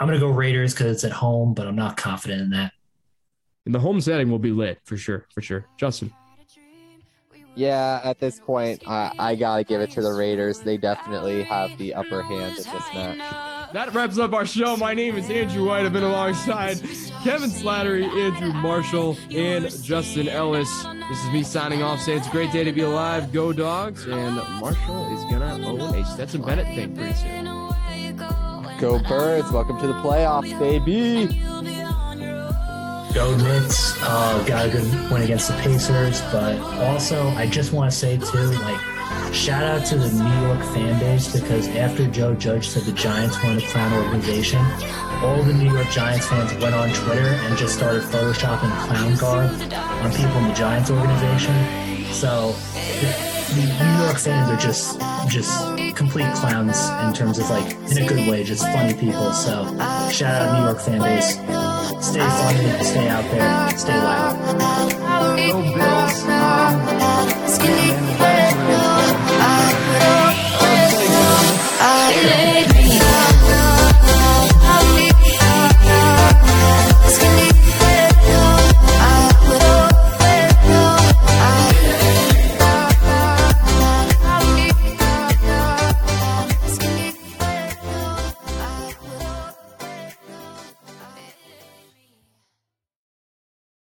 I'm gonna go Raiders because it's at home, but I'm not confident in that. In the home setting will be lit for sure, for sure. Justin. Yeah, at this point, I, I gotta give it to the Raiders. They definitely have the upper hand in this match. That wraps up our show. My name is Andrew White. I've been alongside Kevin Slattery, Andrew Marshall, and Justin Ellis. This is me signing off Say it's a great day to be alive. Go dogs. And Marshall is going to own a Stetson Bennett thing pretty soon. Go Birds. Welcome to the playoffs, baby. Go Knicks. Uh, got a good win against the Pacers, but also I just want to say too, like, shout out to the New York fan base because after Joe Judge said the Giants weren't a clown organization, all the New York Giants fans went on Twitter and just started photoshopping clown garb on people in the Giants organization. So the, the New York fans are just just complete clowns in terms of like in a good way, just funny people. So shout out New York fan base. Stay funny, stay out there, stay wild. Go Bills. Um, I